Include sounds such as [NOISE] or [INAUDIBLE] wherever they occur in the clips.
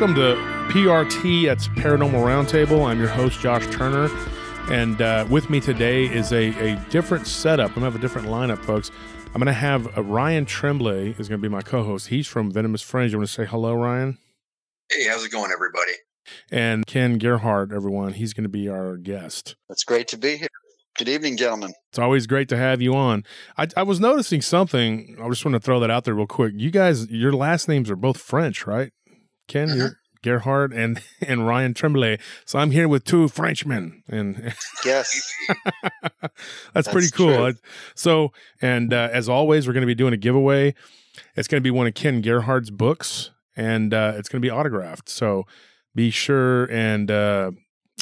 Welcome to PRT, that's Paranormal Roundtable. I'm your host, Josh Turner. And uh, with me today is a, a different setup. I'm going to have a different lineup, folks. I'm going to have uh, Ryan Tremblay is going to be my co-host. He's from Venomous Fringe. You want to say hello, Ryan? Hey, how's it going, everybody? And Ken Gerhard, everyone. He's going to be our guest. It's great to be here. Good evening, gentlemen. It's always great to have you on. I, I was noticing something. I just want to throw that out there real quick. You guys, your last names are both French, right? Ken, Mhm. You're and [LAUGHS] and Ryan Tremblay. So I'm here with two Frenchmen, and [LAUGHS] Yes. [LAUGHS] that's, pretty cool. true. So, and uh, as always, we're going to be doing a giveaway. It's going to be one of Ken Gerhard's books, and uh, it's going to be autographed. So be sure and uh,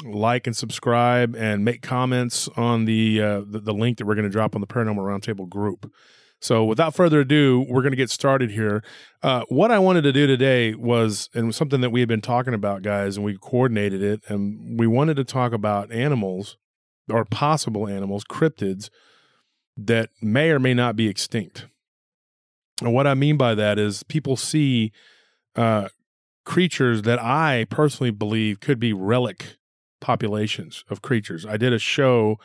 like and subscribe and make comments on the, uh, the the link that we're going to drop on the Paranormal Roundtable group. So, without further ado, we're going to get started here. Uh, what I wanted to do today was, and was something that we had been talking about, guys, and we coordinated it, and we wanted to talk about animals or possible animals, cryptids that may or may not be extinct. And what I mean by that is people see uh, creatures that I personally believe could be relic populations of creatures. I did a show.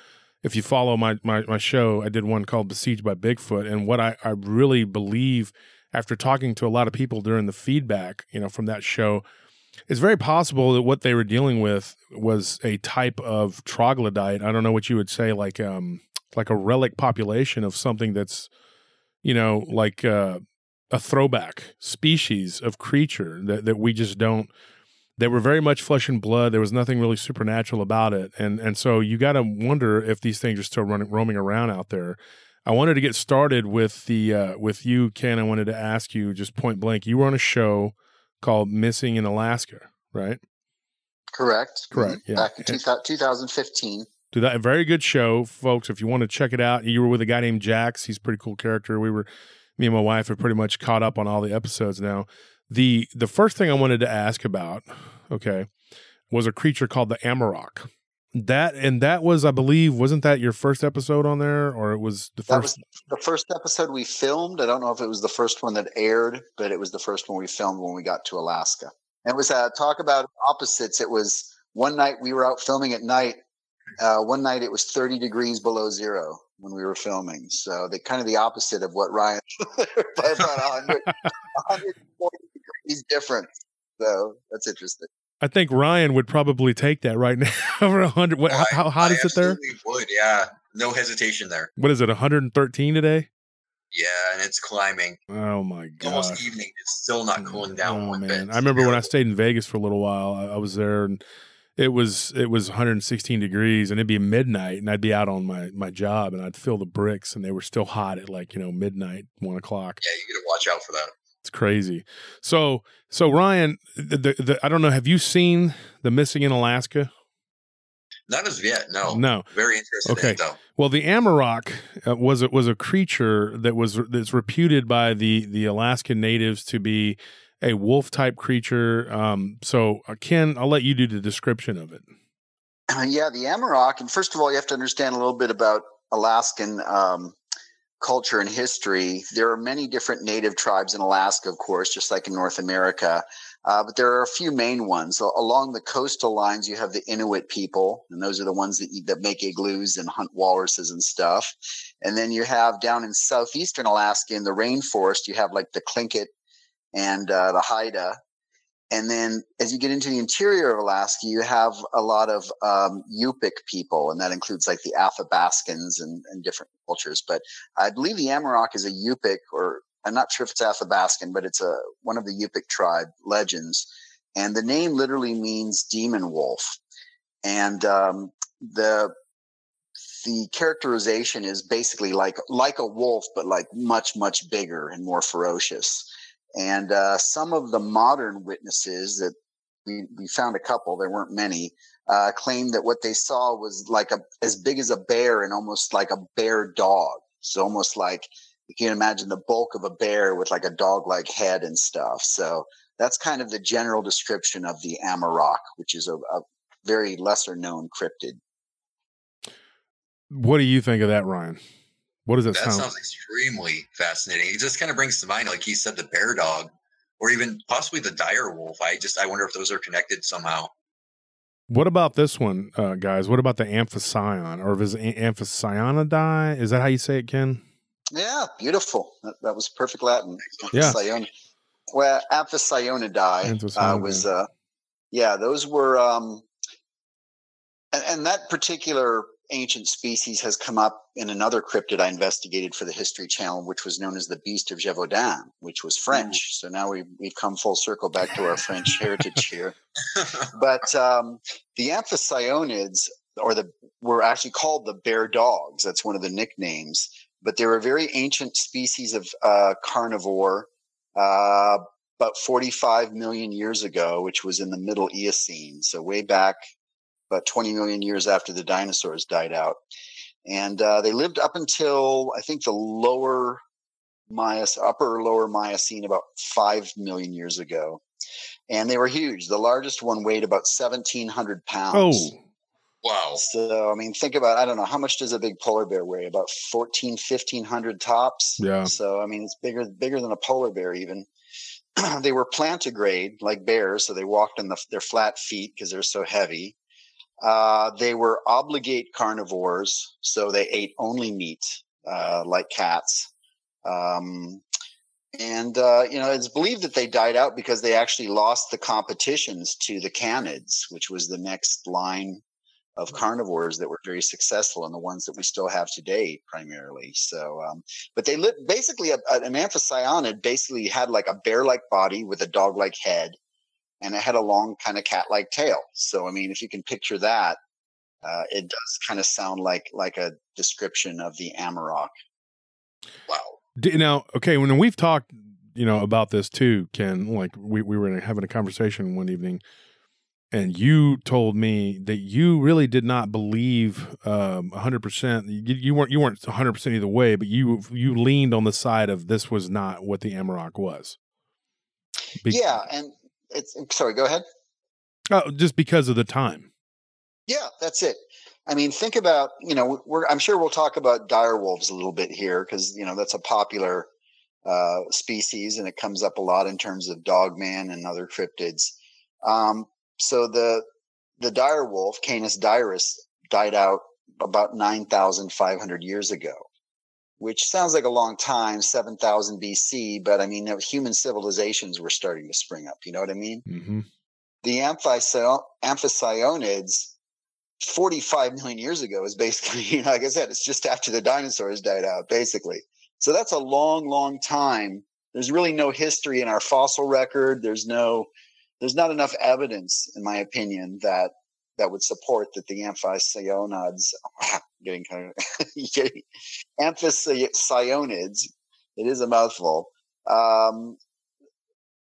If you follow my, my, my show, I did one called Besieged by Bigfoot. And what I, I really believe after talking to a lot of people during the feedback, you know, from that show, it's very possible that what they were dealing with was a type of troglodyte. I don't know what you would say, like um like a relic population of something that's, you know, like uh, a throwback species of creature that, that we just don't they were very much flesh and blood. There was nothing really supernatural about it, and and so you got to wonder if these things are still running roaming around out there. I wanted to get started with the uh, with you, Ken. I wanted to ask you just point blank. You were on a show called Missing in Alaska, right? Correct. Correct, Mhm. yeah. Back in two, 2015. Do that a very good show, folks. If you want to check it out, you were with a guy named Jax. He's a pretty cool character. We were, me and my wife are pretty much caught up on all the episodes now. The The first thing I wanted to ask about, okay, was a creature called the Amarok. That and that was, I believe, wasn't that your first episode on there, or it was the That first? was the first episode we filmed. I don't know if it was the first one that aired, but it was the first one we filmed when we got to Alaska. And it was uh, talk about opposites. It was one night we were out filming at night. Uh, one night it was 30 degrees below zero when we were filming. So they kind of the opposite of what Ryan [LAUGHS] by about 100, 140 degrees difference. So that's interesting. I think Ryan would probably take that right [LAUGHS] now over a hundred. What? How, how hot I is it there? Would yeah, no hesitation there. What is it? One hundred and thirteen today? Yeah, and it's climbing. Oh my god! almost evening. It's still not cooling down Oh one man, bit. I remember when I stayed in Vegas for a little while. I, I was there, and it was it was 116 degrees, and it'd be midnight, and I'd be out on my my job, and I'd feel the bricks, and they were still hot at like you know midnight, one o'clock. Yeah, you got to watch out for that. It's crazy. So so Ryan, the, the, the I don't know. Have you seen the Missing in Alaska? Not as yet. No. No. Very interesting Okay. though. Well, the Amarok uh, was a, was a creature that was that's reputed by the the Alaskan natives to be a wolf type creature. Um, so, uh, Ken, I'll let you do the description of it. [CLEARS THROAT] Yeah, the Amarok. And first of all, you have to understand a little bit about Alaskan um, culture and history. There are many different native tribes in Alaska, of course, just like in North America. Uh, but there are a few main ones. So along the coastal lines, you have the Inuit people, and those are the ones that that make igloos and hunt walruses and stuff. And then you have down in southeastern Alaska in the rainforest, you have like the Tlingit and uh, the Haida. And then as you get into the interior of Alaska, you have a lot of um, Yupik people, and that includes like the Athabascans and, and different cultures. But I believe the Amarok is a Yupik, or I'm not sure if it's Athabascan, but it's a one of the Yupik tribe legends. And the name literally means demon wolf. And um, the the characterization is basically like like a wolf, but like much much bigger and more ferocious. And uh, some of the modern witnesses that we, we found a couple, there weren't many, uh, claimed that what they saw was like a as big as a bear and almost like a bear dog. So almost like you can imagine the bulk of a bear with like a dog like head and stuff. So that's kind of the general description of the Amarok, which is a, a very lesser known cryptid. What do you think of that, Ryan? What does that, That sound? sounds extremely fascinating. It just kind of brings to mind, like you said, the bear dog or even possibly the dire wolf. I just I wonder if those are connected somehow. What about this one, uh, guys? What about the amphicyon or is it amphicyonidae? Is that how you say it, Ken? Yeah, beautiful. That, that was perfect Latin. Yeah. Amphicyonidae. Well, amphicyonidae uh, was, uh, yeah, those were, um, and, and that particular ancient species has come up in another cryptid I investigated for the History Channel, which was known as the Beast of Gévaudan, which was French. Mm. So now we, we've come full circle back to our French [LAUGHS] heritage here. [LAUGHS] But um, the amphicyonids, or the were actually called the bear dogs. That's one of the nicknames. But they were a very ancient species of uh, carnivore, uh, about 45 million years ago, which was in the Middle Eocene. So way back about 20 million years after the dinosaurs died out. And uh, they lived up until I think the lower Miocene, upper lower Miocene, about 5 million years ago. And they were huge. The largest one weighed about 1,700 pounds. Oh. Wow. So, I mean, think about, I don't know, how much does a big polar bear weigh? About 14, 1500 tops. Yeah. So, I mean, it's bigger, bigger than a polar bear even. [CLEARS THROAT] they were plantigrade like bears. So they walked on the, their flat feet because they're so heavy. Uh, they were obligate carnivores, so they ate only meat, uh, like cats. Um, and uh, you know, it's believed that they died out because they actually lost the competitions to the canids, which was the next line of carnivores that were very successful and the ones that we still have today primarily so um, but they lived basically a, an amphicyonid basically had like a bear-like body with a dog-like head and it had a long kind of cat-like tail. So I mean, if you can picture that, uh, it does kind of sound like like a description of the Amarok. Wow. Now, okay, when we've talked, you know, about this too, Ken. Like we we were having a conversation one evening, and you told me that you really did not believe um, hundred percent. You weren't you weren't hundred percent either way, but you you leaned on the side of this was not what the Amarok was. Be- yeah, and it's sorry. Go ahead. Oh, just because of the time. Yeah, that's it. I mean, think about you know, we're I'm sure we'll talk about dire wolves a little bit here because you know that's a popular uh, species and it comes up a lot in terms of dogman and other cryptids. Um, so the the dire wolf, Canis dirus, died out about 9,500 years ago which sounds like a long time, 7000 BC, but I mean, human civilizations were starting to spring up. You know what I mean? Mm-hmm. The amphicyonids, 45 million years ago, is basically, [LAUGHS] you know, like I said, it's just after the dinosaurs died out, basically. So that's a long, long time. There's really no history in our fossil record. There's no, there's not enough evidence, in my opinion, that that would support that the amphicyonids, [LAUGHS] getting kind of [LAUGHS] amphicyonids, it is a mouthful. Um,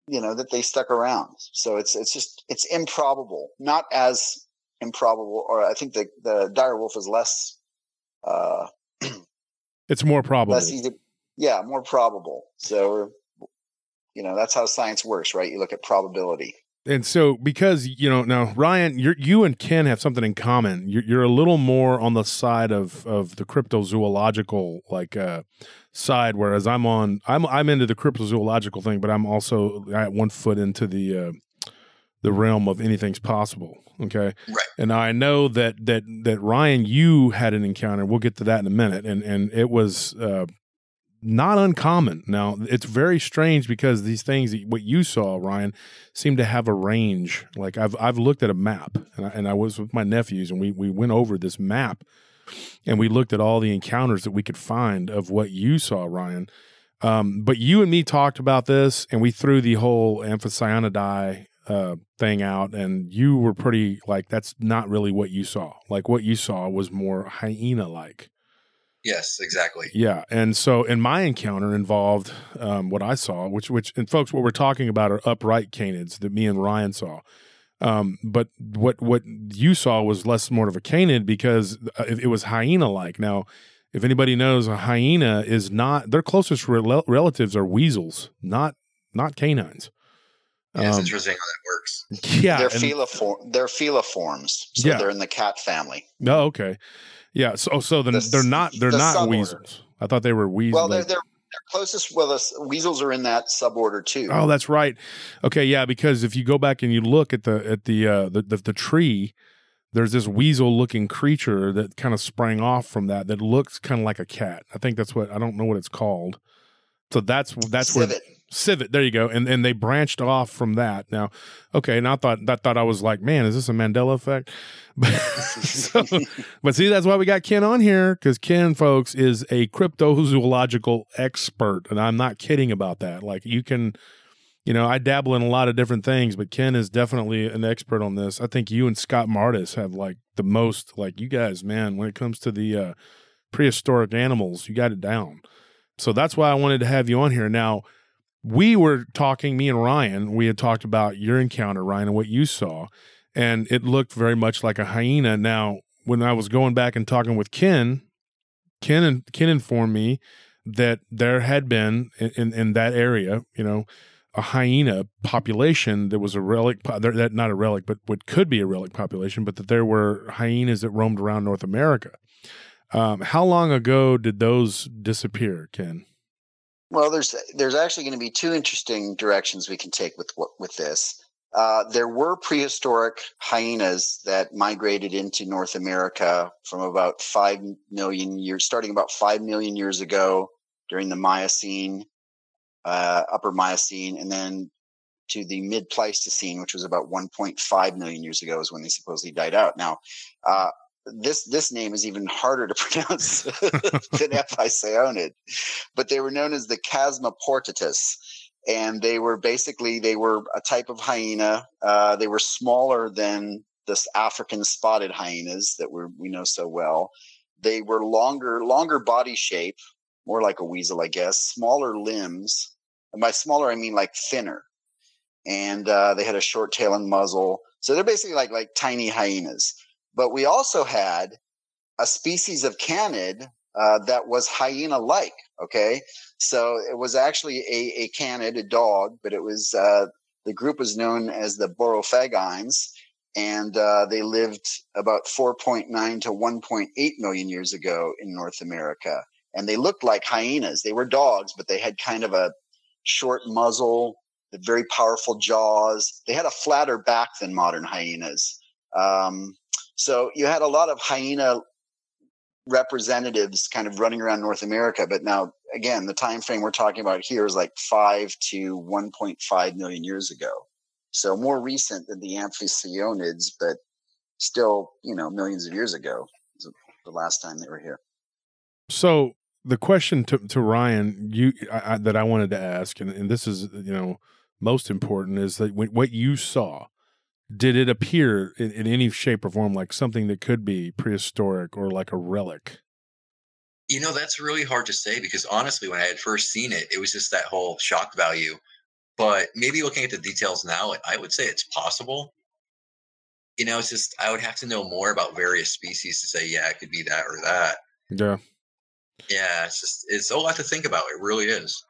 you know that they stuck around, so it's it's just it's improbable, not as improbable, or I think the the dire wolf is less. Uh, [CLEARS THROAT] it's more probable. Less easy, yeah, more probable. So, you know, that's how science works, right? You look at probability and so because you know now Ryan, you you and Ken have something in common. You're, you're a little more on the side of of the cryptozoological like uh, side, whereas I'm on I'm I'm into the cryptozoological thing, but I'm also I at one foot into the uh, the realm of anything's possible. Okay, right. and I know that that that Ryan, you had an encounter. We'll get to that in a minute, and and it was uh, not uncommon. Now, it's very strange because these things, what you saw, Ryan, seem to have a range. Like I've I've looked at a map, and I, and I was with my nephews, and we we went over this map, and we looked at all the encounters that we could find of what you saw, Ryan. Um, but you and me talked about this, and we threw the whole amphicyonidae uh, thing out, and you were pretty like that's not really what you saw. Like what you saw was more hyena like. Yes, exactly. Yeah, and so in my encounter involved um, what I saw, which which and folks, what we're talking about are upright canids that me and Ryan saw. Um, but what what you saw was less more of a canid because uh, it, it was hyena like. Now, if anybody knows, a hyena is not their closest rel- relatives are weasels, not not canines. Yeah, it's um, interesting how that works. [LAUGHS] Yeah, they're feliform. They're feliforms, so yeah. they're in the cat family. Oh, okay. Yeah. So, so then the, they're not they're the not weasels. I thought they were weasels. Well, they're, they're closest. Well, the weasels are in that suborder too. Oh, that's right. Okay, yeah, because if you go back and you look at the at the uh, the, the, the tree, there's this weasel-looking creature that kind of sprang off from that that looks kind of like a cat. I think that's what I don't know what it's called. So that's that's Civet. where civet. There you go. And and they branched off from that. Now, okay. And I thought that thought I was like, man, is this a Mandela effect? But, [LAUGHS] so, but see, that's why we got Ken on here because Ken, folks, is a cryptozoological expert, and I'm not kidding about that. Like you can. You know, I dabble in a lot of different things, but Ken is definitely an expert on this. I think you and Scott Martis have like the most, like you guys, man, when it comes to the uh, prehistoric animals, you got it down. So that's why I wanted to have you on here. Now, we were talking, me and Ryan, we had talked about your encounter, Ryan, and what you saw, and it looked very much like a hyena. Now, when I was going back and talking with Ken, Ken and Ken informed me that there had been in, in, that area, you know, a hyena population that was a relic, that not a relic, but what could be a relic population, but that there were hyenas that roamed around North America. Um, how long ago did those disappear, Ken? Well, there's there's actually going to be two interesting directions we can take with with this. Uh, there were prehistoric hyenas that migrated into North America from about five million years, starting about five million years ago during the Miocene, uh, Upper Miocene, and then to the Mid Pleistocene, which was about 1.5 million years ago, is when they supposedly died out. Now, uh, this this name is even harder to [LAUGHS] pronounce than amphicyonid, but they were known as the Chasmaporthetes, and they were basically they were a type of hyena. Uh, they were smaller than this African spotted hyenas that we we know so well. They were longer longer body shape, more like a weasel, I guess. Smaller limbs, and by smaller I mean like thinner, and uh, they had a short tail and muzzle. So they're basically like like tiny hyenas but we also had a species of canid uh, that was hyena like. Okay. So it was actually a, a canid, a dog, but it was, uh, the group was known as the Borophagines. And uh, they lived about 4.9 to 1.8 million years ago in North America. And they looked like hyenas. They were dogs, but they had kind of a short muzzle, very powerful jaws. They had a flatter back than modern hyenas. Um, so you had a lot of hyena representatives kind of running around North America. But now, again, the time frame we're talking about here is like five to 1.5 million years ago. So more recent than the amphicyonids, but still, you know, millions of years ago. The last time they were here. So the question to, to Ryan, you I, I, that I wanted to ask, and, and this is you know most important, is that what you saw. Did it appear in, in any shape or form like something that could be prehistoric or like a relic? You know, that's really hard to say because honestly, when I had first seen it, it was just that whole shock value. But maybe looking at the details now, I would say it's possible. You know, it's just I would have to know more about various species to say, yeah, it could be that or that. Yeah. Yeah, it's just it's a lot to think about. It really is.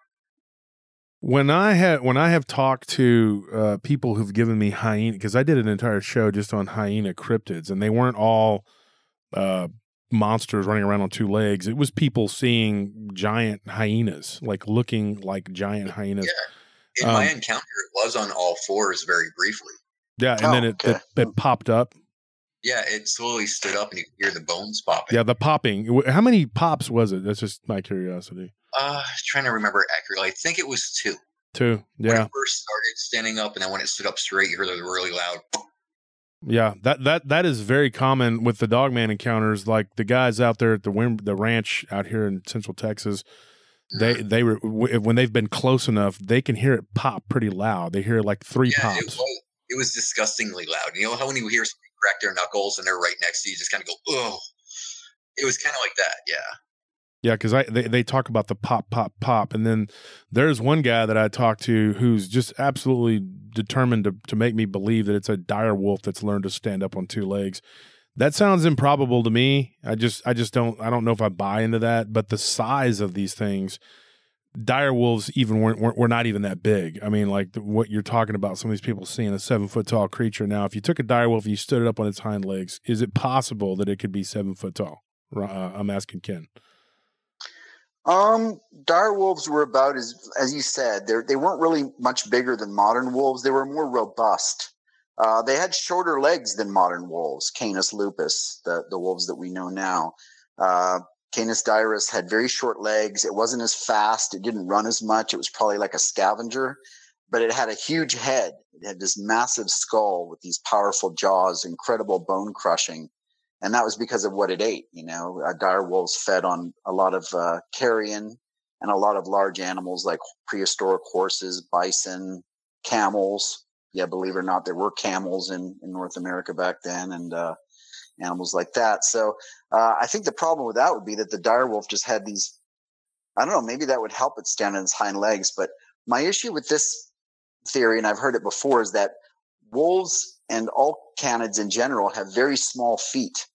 When I have when I have talked to uh, people who've given me hyena because I did an entire show just on hyena cryptids and they weren't all uh, monsters running around on two legs. It was people seeing giant hyenas, like looking like giant hyenas. Yeah. In my encounter, it was on all fours very briefly. Yeah, and Oh, then it, okay. it it popped up. Yeah, it slowly stood up and you could hear the bones popping. Yeah, the popping. How many pops was it? That's just my curiosity. Uh, trying to remember accurately. I think it was two. Two. Yeah. When it first started standing up, and then when it stood up straight, you heard a really loud. Yeah, that that that is very common with the dogman encounters. Like the guys out there at the Wim, the ranch out here in Central Texas, they they were w- when they've been close enough, they can hear it pop pretty loud. They hear like three Yeah, it pops. was. It was disgustingly loud. You know how when you hear somebody crack their knuckles and they're right next to you, you just kind of go, "Oh." It was kind of like that. Yeah. Yeah, because I they, they talk about the pop, pop, pop, and then there's one guy that I talked to who's just absolutely determined to to make me believe that it's a dire wolf that's learned to stand up on two legs. That sounds improbable to me. I just I just don't I don't know if I buy into that. But the size of these things, dire wolves even weren't, weren't were not even that big. I mean, like the, what you're talking about, some of these people seeing a seven foot tall creature. Now, if you took a dire wolf and you stood it up on its hind legs, is it possible that it could be seven foot tall? Uh, I'm asking Ken. Um, dire wolves were about as as you said. They they weren't really much bigger than modern wolves. They were more robust. Uh, they had shorter legs than modern wolves. Canis lupus, the the wolves that we know now. Uh, Canis dirus had very short legs. It wasn't as fast. It didn't run as much. It was probably like a scavenger, but it had a huge head. It had this massive skull with these powerful jaws, incredible bone crushing and that was because of what it ate. You know, uh, dire wolves fed on a lot of uh, carrion and a lot of large animals like prehistoric horses, bison, camels. Yeah, believe it or not, there were camels in, in North America back then, and uh, animals like that. So uh, I think the problem with that would be that the dire wolf just had these. I don't know. Maybe that would help it stand on its hind legs. But my issue with this theory, and I've heard it before, is that wolves and all canids in general have very small feet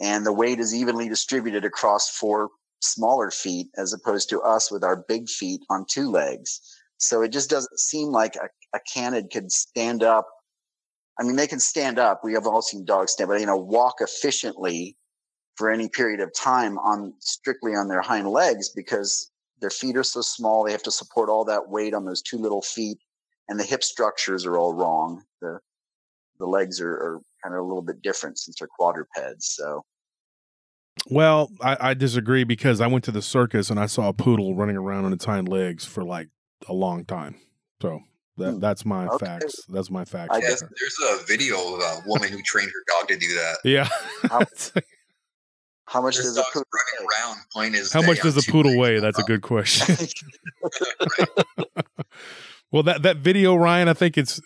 and the weight is evenly distributed across four smaller feet as opposed to us with our big feet on two legs. So it just doesn't seem like a, a canid could stand up. I mean, they can stand up. We have all seen dogs stand, but you know, walk efficiently for any period of time on strictly on their hind legs because their feet are so small. They have to support all that weight on those two little feet and the hip structures are all wrong. The, the legs are, are kind of a little bit different since they're quadrupeds. So well, I, I, disagree because I went to the circus and I saw a poodle running around on its hind legs for like a long time. So that, hmm. that's my okay. facts. That's my facts. I guess there's a video of a woman who trained her dog to do that. Yeah. How, [LAUGHS] how much does a poodle running around playing his How much does a poodle weigh? That's a good question. [LAUGHS] [LAUGHS] well, that that video, Ryan, I think it's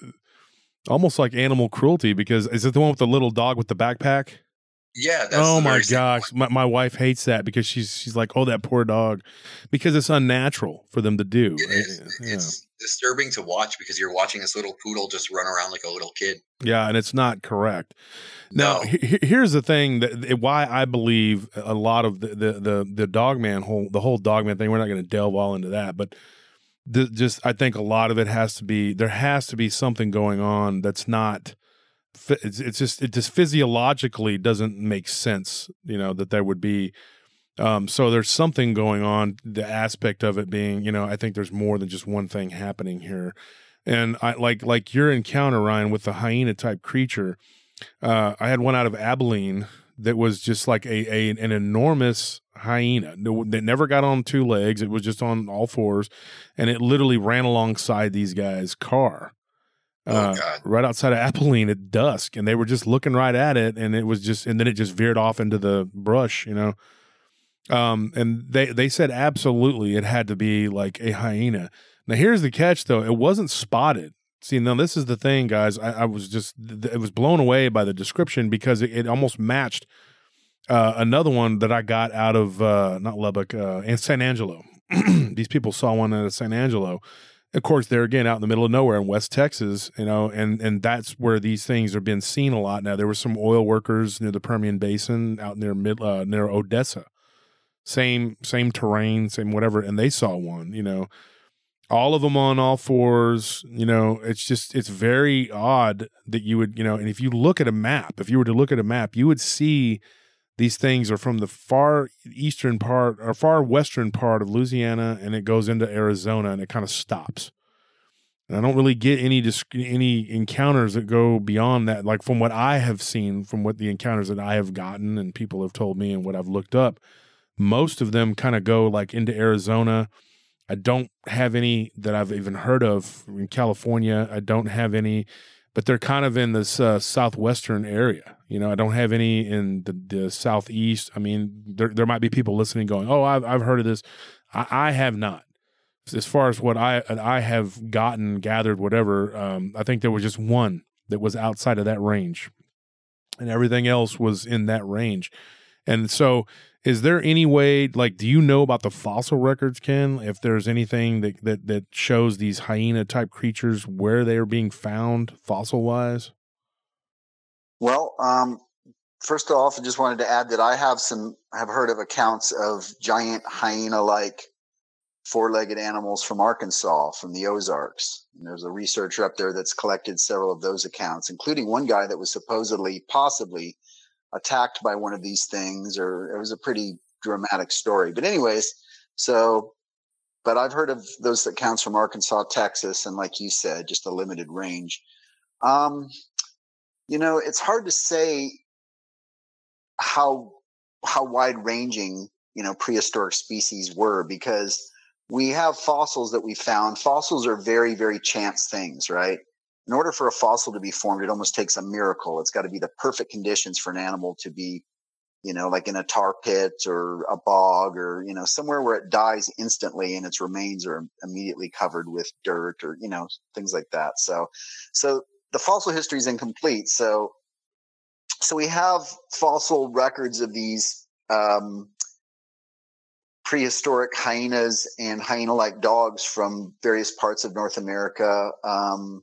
almost like animal cruelty because is it the one with the little dog with the backpack? Yeah. oh my gosh, my, my wife hates that because she's she's like, oh, that poor dog, because it's unnatural for them to do. It is. Yeah. It's disturbing to watch because you're watching this little poodle just run around like a little kid. Yeah, and it's not correct. Now, no. he, here's the thing that why I believe a lot of the the the, the dogman whole the whole dog man thing. We're not going to delve all into that, but. Just I think a lot of it has to be there has to be something going on that's not it's, it's just it just physiologically doesn't make sense you know that there would be um, so there's something going on the aspect of it being you know i think there's more than just one thing happening here. And i like like your encounter ryan with the hyena type creature uh, i had one out of abilene that was just like a, a an enormous hyena that never got on two legs it was just on all fours and it literally ran alongside these guys car Oh, uh, right outside of Abilene at dusk, and they were just looking right at it, and it was just, and then it just veered off into the brush, you know. Um, and they they said absolutely it had to be like a hyena. Now here's the catch, though: it wasn't spotted. See, now this is the thing, guys. I, I was just it was blown away by the description because it, it almost matched uh, another one that I got out of uh, not Lubbock uh, and San Angelo. [CLEARS THROAT] These people saw one at San Angelo of course, they're again out in the middle of nowhere in West Texas, you know, and and that's where these things are being seen a lot now. There were some oil workers near the Permian Basin out near mid uh, near Odessa, same same terrain, same whatever, and they saw one, you know, all of them on all fours. You know, it's just it's very odd that you would, you know, and if you look at a map, if you were to look at a map, you would see these things are from the far eastern part or far western part of Louisiana and it goes into Arizona and it kind of stops. And I don't really get any any encounters that go beyond that. Like from what I have seen, from what the encounters that I have gotten and people have told me and what I've looked up, most of them kind of go like into Arizona. I don't have any that I've even heard of in California. I don't have any but they're kind of in this uh, southwestern area. You know, I don't have any in the, the southeast. I mean, there there might be people listening going, "Oh, I've I've heard of this." I, I have not. As far as what I I have gotten, gathered, whatever, um, I think there was just one that was outside of that range, and everything else was in that range. And so is there any way like do you know about the fossil records ken? If there's anything that that, that shows these hyena type creatures where they are being found fossil wise well um, first off i just wanted to add that i have some have heard of accounts of giant hyena like four-legged animals from arkansas from the ozarks. And there's a researcher up there that's collected several of those accounts including one guy that was supposedly possibly attacked by one of these things, or it was a pretty dramatic story. But anyways, So, but I've heard of those accounts from Arkansas, Texas, and like you said, just a limited range. Um, you know, it's hard to say how how wide ranging you know prehistoric species were because we have fossils that we found. Fossils are very very chance things, right? In order for a fossil to be formed, it almost takes a miracle. It's got to be the perfect conditions for an animal to be you know, like in a tar pit or a bog or, you know, somewhere where it dies instantly and its remains are immediately covered with dirt or, you know, things like that. So, so the fossil history is incomplete. So, so we have fossil records of these um, prehistoric hyenas and hyena-like dogs from various parts of North America, um,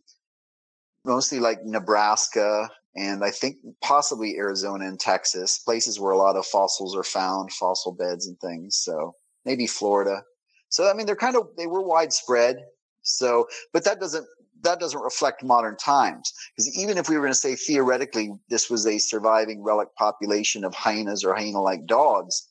mostly like Nebraska and I think possibly Arizona and Texas, places where a lot of fossils are found, fossil beds and things. So maybe Florida. So I mean, they're kind of they were widespread. So, but that doesn't that doesn't reflect modern times because even if we were going to say theoretically this was a surviving relic population of hyenas or hyena-like dogs,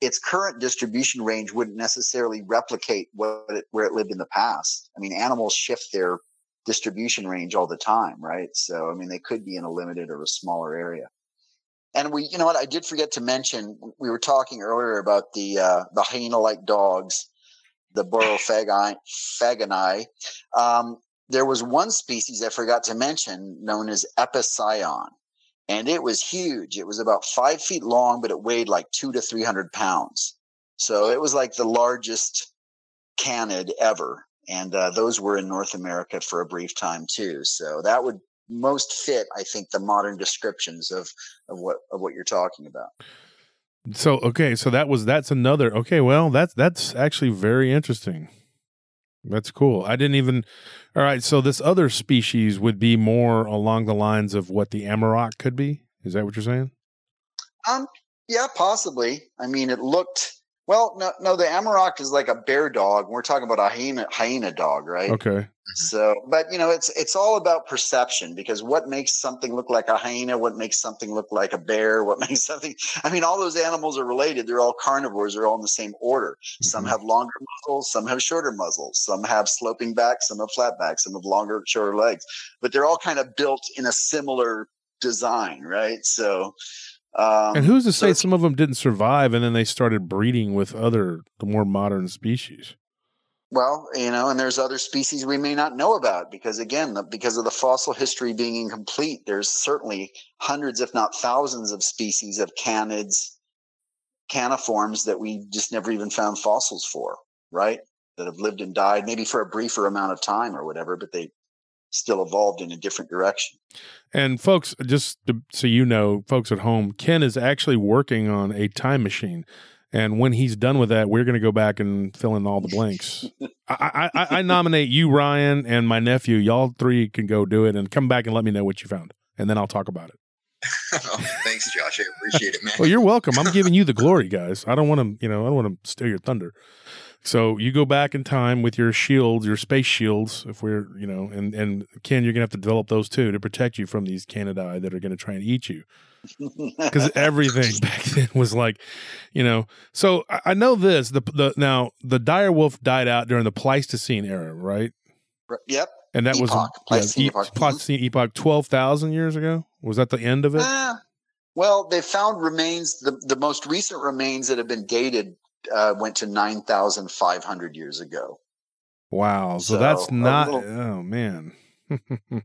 its current distribution range wouldn't necessarily replicate what it, where it lived in the past. I mean, animals shift their distribution range all the time, right? So, I mean, they could be in a limited or a smaller area. And we, you know what, I did forget to mention, we were talking earlier about the, uh, the hyena-like dogs, the Borophaginae. Um, there was one species I forgot to mention known as Epicyon. And it was huge. It was about five feet long, but it weighed like two to 300 pounds. So it was like the largest canid ever and uh, those were in North America for a brief time too. So that would most fit, I think, the modern descriptions of of what of what you're talking about. So okay, so that was that's another okay. Well, that's that's actually very interesting. That's cool. I didn't even. All right, so this other species would be more along the lines of what the Amarok could be. Is that what you're saying? Um. Yeah, possibly. I mean, it looked well, no, no. The Amarok is like a bear dog. We're talking about a hyena, hyena dog, right? Okay. Mm-hmm. So, but you know, it's it's all about perception because what makes something look like a hyena, what makes something look like a bear, what [LAUGHS] makes something. I mean, all those animals are related. They're all carnivores. They're all in the same order. Some mm-hmm. have longer muzzles, some have shorter muzzles, some have sloping backs, some have flat backs, some have longer, shorter legs. But they're all kind of built in a similar design, right? So, um, and who's to say so some of them didn't survive and then they started breeding with other the more modern species? Well, you know, and there's other species we may not know about because again, the, because of the fossil history being incomplete, there's certainly hundreds, if not thousands, of species of canids, caniforms that we just never even found fossils for, right? That have lived and died, maybe for a briefer amount of time or whatever, but they still evolved in a different direction. And folks, just to, so you know, folks at home, Ken is actually working on a time machine. And when he's done with that, we're going to go back and fill in all the blanks. [LAUGHS] I, I, I, nominate you, Ryan, and my nephew. Y'all three can go do it and come back and let me know what you found, and then I'll talk about it. [LAUGHS] oh, thanks, Josh. I appreciate it, man. well, you're welcome. I'm giving you the glory, guys. I don't want to, you know, I don't want to steal your thunder. So you go back in time with your shields, your space shields, if we're, you know, and and Ken, you're gonna have to develop those too to protect you from these Canidae that are gonna try and eat you. [LAUGHS] Because everything back [LAUGHS] then was like, you know. So I, I, know this. The the now the dire wolf died out during the Pleistocene era, right? Yep. And that epoch. was Pleistocene, yeah, epoch. Pleistocene epoch twelve thousand years ago. Was that the end of it? Uh, well, they found remains. The the most recent remains that have been dated uh, went to 9,500 years ago. Wow. So, so that's not, little, oh man. [LAUGHS]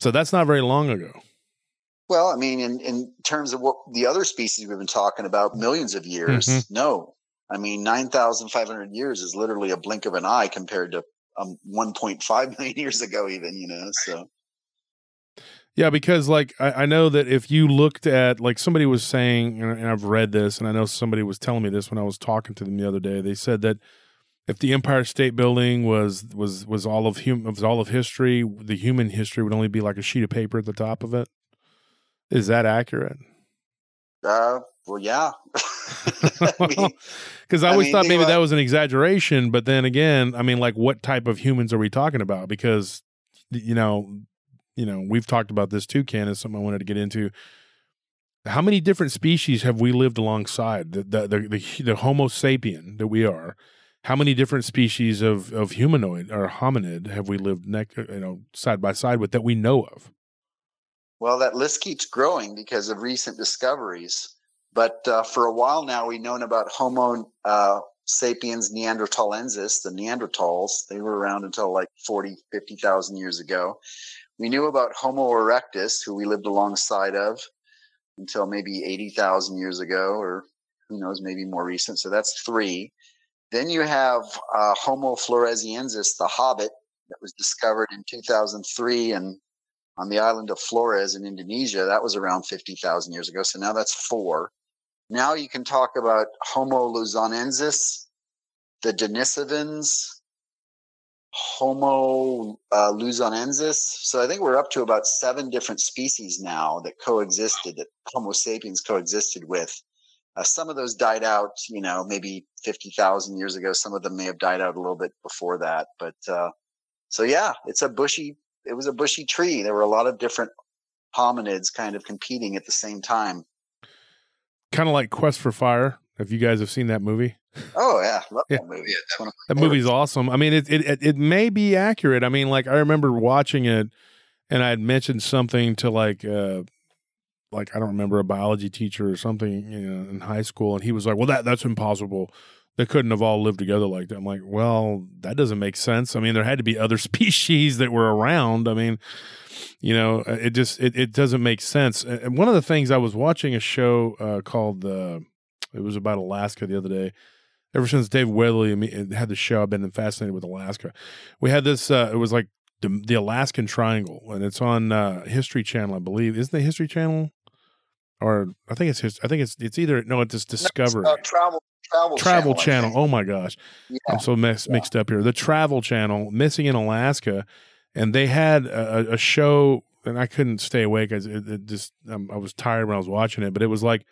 so that's not very long ago. Well, I mean, in, in terms of what the other species we've been talking about, millions of years, mm-hmm. no. I mean, 9,500 years is literally a blink of an eye compared to um, 1.5 [LAUGHS] million years ago, even, you know, so. Yeah, because like I, I, know that if you looked at like somebody was saying, and I've read this, and I know somebody was telling me this when I was talking to them the other day. They said that if the Empire State Building was was was all of hum was all of history, the human history would only be like a sheet of paper at the top of it. Is that accurate? Uh, well, yeah. [LAUGHS] Because [LAUGHS] I, I, always mean, thought maybe that was an exaggeration, but then again, I mean, like, what type of humans are we talking about? Because you know, you know, we've talked about this too, is something I wanted to get into. how many different species have we lived alongside the the the, the, the Homo sapien that we are? How many different species of of humanoid or hominid have we lived next, you know, side by side with that we know of? Well, that list keeps growing because of recent discoveries. But uh, for a while now, we've known about Homo uh, sapiens neanderthalensis, the Neanderthals. They were around until like 40, 50,000 years ago. We knew about Homo erectus, who we lived alongside of until maybe 80,000 years ago, or who knows, maybe more recent. So that's three. Then you have uh, Homo floresiensis, the hobbit, that was discovered in 2003 and on the island of Flores in Indonesia. That was around 50,000 years ago. So now that's four. Now you can talk about Homo luzonensis, the Denisovans, Homo uh, luzonensis. So I think we're up to about seven different species now that coexisted, that Homo sapiens coexisted with. Uh, some of those died out, you know, maybe 50,000 years ago. Some of them may have died out a little bit before that. But uh, so, yeah, it's a bushy, it was a bushy tree. There were a lot of different hominids kind of competing at the same time. Kind of like Quest for Fire. If you guys have seen that movie. Oh yeah, love yeah. that movie. Yeah, that, that movie's awesome. I mean, it, it it may be accurate. I mean, like I remember watching it, and I had mentioned something to like uh, like I don't remember a biology teacher or something you know, in high school, and he was like, "Well, that that's impossible. They couldn't have all lived together like that." I'm like, "Well, that doesn't make sense. I mean, there had to be other [LAUGHS] species that were around. I mean, you know, uh, it just it, it doesn't make sense." And one of the things I was watching a show uh, called uh, it was about Alaska the other day. Ever since Dave Weatherly had the show, I've been fascinated with Alaska. We had this. Uh, it was like the, the Alaskan Triangle, and it's on uh, History Channel, I believe. Isn't the History Channel? or I think it's his. I think it's it's either no, it's Discovery. No, it's, uh, travel travel travel channel. channel. Oh my gosh, yeah. I'm so yeah. mixed up here. The Travel Channel, missing in Alaska, and they had a, a show, and I couldn't stay awake. It, it just um, I was tired when I was watching it, but it was like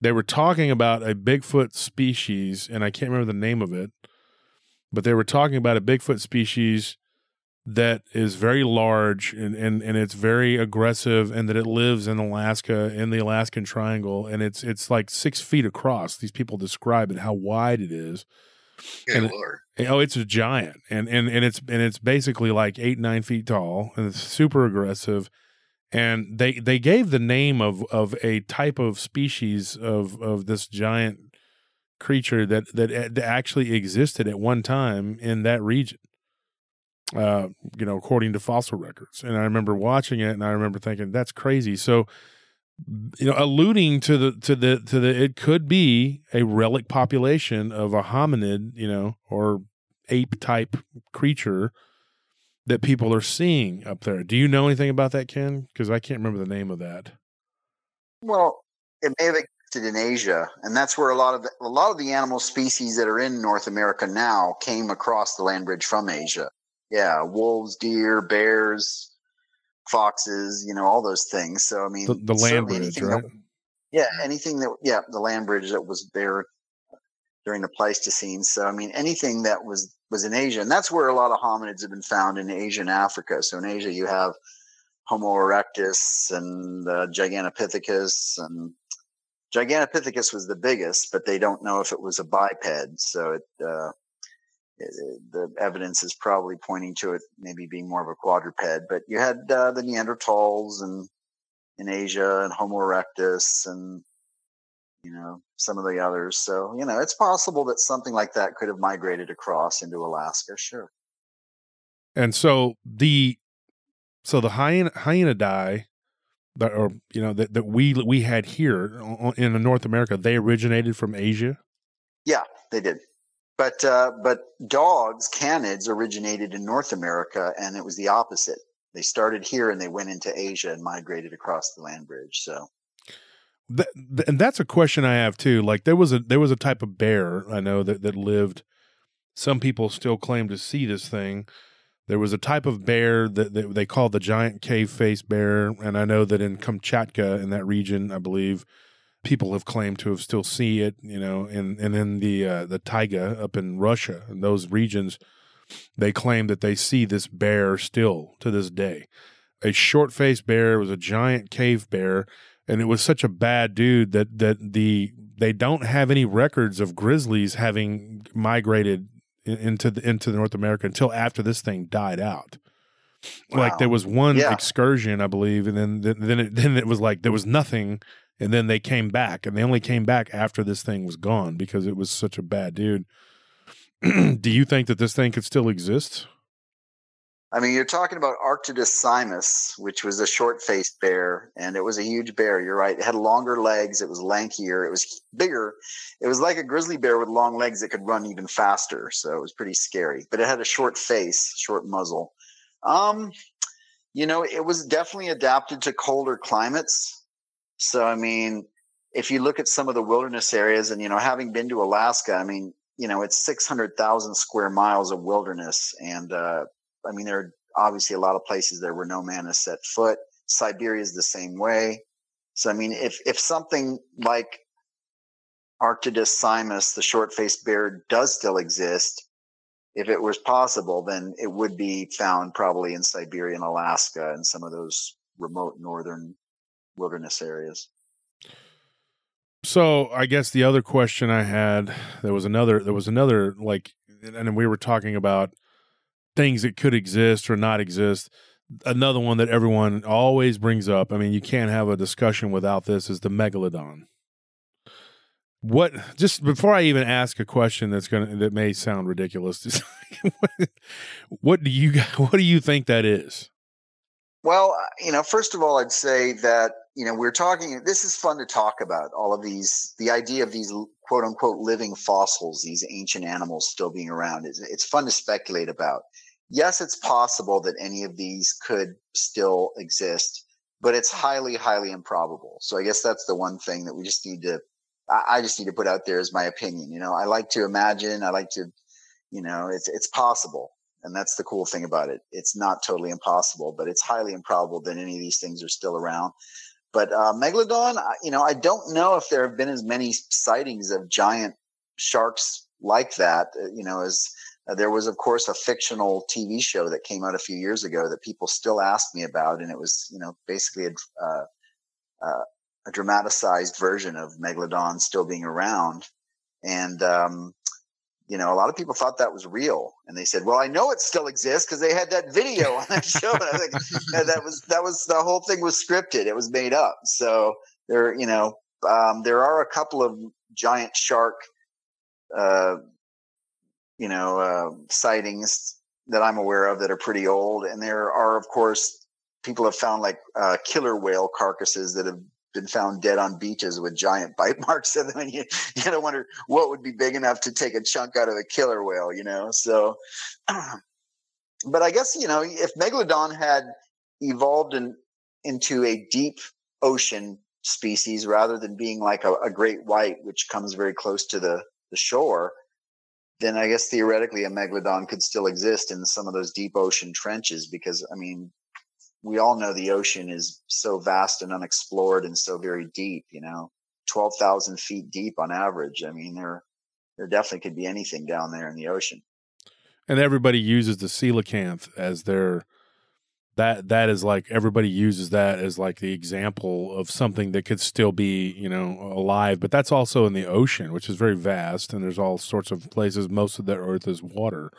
they were talking about a Bigfoot species, and I can't remember the name of it, but they were talking about a Bigfoot species that is very large and, and, and it's very aggressive and that it lives in Alaska in the Alaskan Triangle and it's it's like six feet across. These people describe it how wide it is. and it, oh, it's a giant and, and and it's and it's basically like eight nine feet tall and it's super aggressive. And they they gave the name of of a type of species of of this giant creature that that actually existed at one time in that region uh, you know, according to fossil records. And I remember watching it, and I remember thinking that's crazy. So, you know, alluding to the to the to the it could be a relic population of a hominid, you know, or ape type creature that people are seeing up there. Do you know anything about that, Ken? Because I can't remember the name of that. Well, it may have existed in Asia, and that's where a lot of the, a lot of the animal species that are in North America now came across the land bridge from Asia yeah, wolves, deer, bears, foxes, you know, all those things. So I mean, the, the land bridge, right? That, yeah, anything that yeah, the land bridge that was there during the Pleistocene. So I mean, anything that was was in Asia, and that's where a lot of hominids have been found in Asia and Africa. So in Asia, you have Homo erectus and uh, Gigantopithecus, and Gigantopithecus was the biggest, but they don't know if it was a biped. So it uh, the evidence is probably pointing to it maybe being more of a quadruped. But you had uh, the Neanderthals and in Asia and Homo erectus and you know some of the others. So you know it's possible that something like that could have migrated across into Alaska. Sure. And so the so the hyena hyena that or you know that, that we we had here in North America they originated from Asia. Yeah, they did. But uh, but dogs, canids, originated in North America, and it was the opposite. They started here and they went into Asia and migrated across the land bridge. So, and that's a question I have too. Like there was a there was a type of bear I know that that lived. Some people still claim to see this thing. There was a type of bear that, that they call the giant cave face bear, and I know that in Kamchatka in that region, I believe people have claimed to have still see it, you know, and and in the uh, the taiga up in Russia and those regions, they claim that they see this bear still to this day. A short faced bear was a giant cave bear, and it was such a bad dude that that the they don't have any records of grizzlies having migrated into the into North America until after this thing died out. Wow. Like there was one yeah. excursion, I believe, and then then it, then it was like there was nothing, and then they came back, and they only came back after this thing was gone because it was such a bad dude. [CLEARS THROAT] Do you think that this thing could still exist? I mean, you're talking about Arctodus simus, which was a short-faced bear, and it was a huge bear. You're right; it had longer legs. It was lankier. It was bigger. It was like a grizzly bear with long legs that could run even faster. So it was pretty scary. But it had a short face, short muzzle. Um, you know, it was definitely adapted to colder climates. So I mean, if you look at some of the wilderness areas, and you know, having been to Alaska, I mean, you know, it's 600,000 square miles of wilderness, and uh, I mean, there are obviously a lot of places there where no man has set foot. Siberia is the same way. So, I mean, if, if something like Arctodus simus, the short faced bear, does still exist, if it was possible, then it would be found probably in Siberia and Alaska and some of those remote northern wilderness areas. So I guess the other question I had, there was another, there was another like, and we were talking about things that could exist or not exist. Another one that everyone always brings up. I mean, you can't have a discussion without this is the megalodon. What just before I even ask a question that's gonna that may sound ridiculous, [LAUGHS] what do you [LAUGHS] what do you think that is? Well, uh, you know, first of all, I'd say that you know we're talking. This is fun to talk about all of these. The idea of these quote unquote living fossils, these ancient animals still being around. It's, it's fun to speculate about yes, it's possible that any of these could still exist, but it's highly, highly improbable. So I guess that's the one thing that we just need to, I just need to put out there as my opinion. You know, I like to imagine, I like to, you know, it's, it's possible. And that's the cool thing about it. It's not totally impossible, but it's highly improbable that any of these things are still around. But uh, megalodon, you know, I don't know if there have been as many sightings of giant sharks like that, uh, you know, as uh, there was, of course, a fictional TV show that came out a few years ago that people still ask me about, and it was, you know, basically a, uh, uh, a dramatized version of Megalodon still being around. And, um, you know, a lot of people thought that was real, and they said, "Well, I know it still exists because they had that video on that [LAUGHS] show." And I think that was that was the whole thing was scripted; it was made up. So there, you know, um, there are a couple of giant shark uh, you know, uh, sightings that I'm aware of that are pretty old. And there are, of course, people have found like uh, killer whale carcasses that have been found dead on beaches with giant bite [LAUGHS] marks in them. And you, you gotta wonder what would be big enough to take a chunk out of a killer whale, you know? So, [CLEARS THROAT] but I guess, you know, if Megalodon had evolved in, into a deep ocean species rather than being like a, a great white, which comes very close to the, the shore, then I guess theoretically a megalodon could still exist in some of those deep ocean trenches because I mean we all know the ocean is so vast and unexplored and so very deep, you know, 12,000 feet deep on average. I mean, there, there definitely could be anything down there in the ocean. And everybody uses the coelacanth as their that that is like everybody uses that as like the example of something that could still be you know alive but that's also in the ocean which is very vast and there's all sorts of places. Most of the earth is water.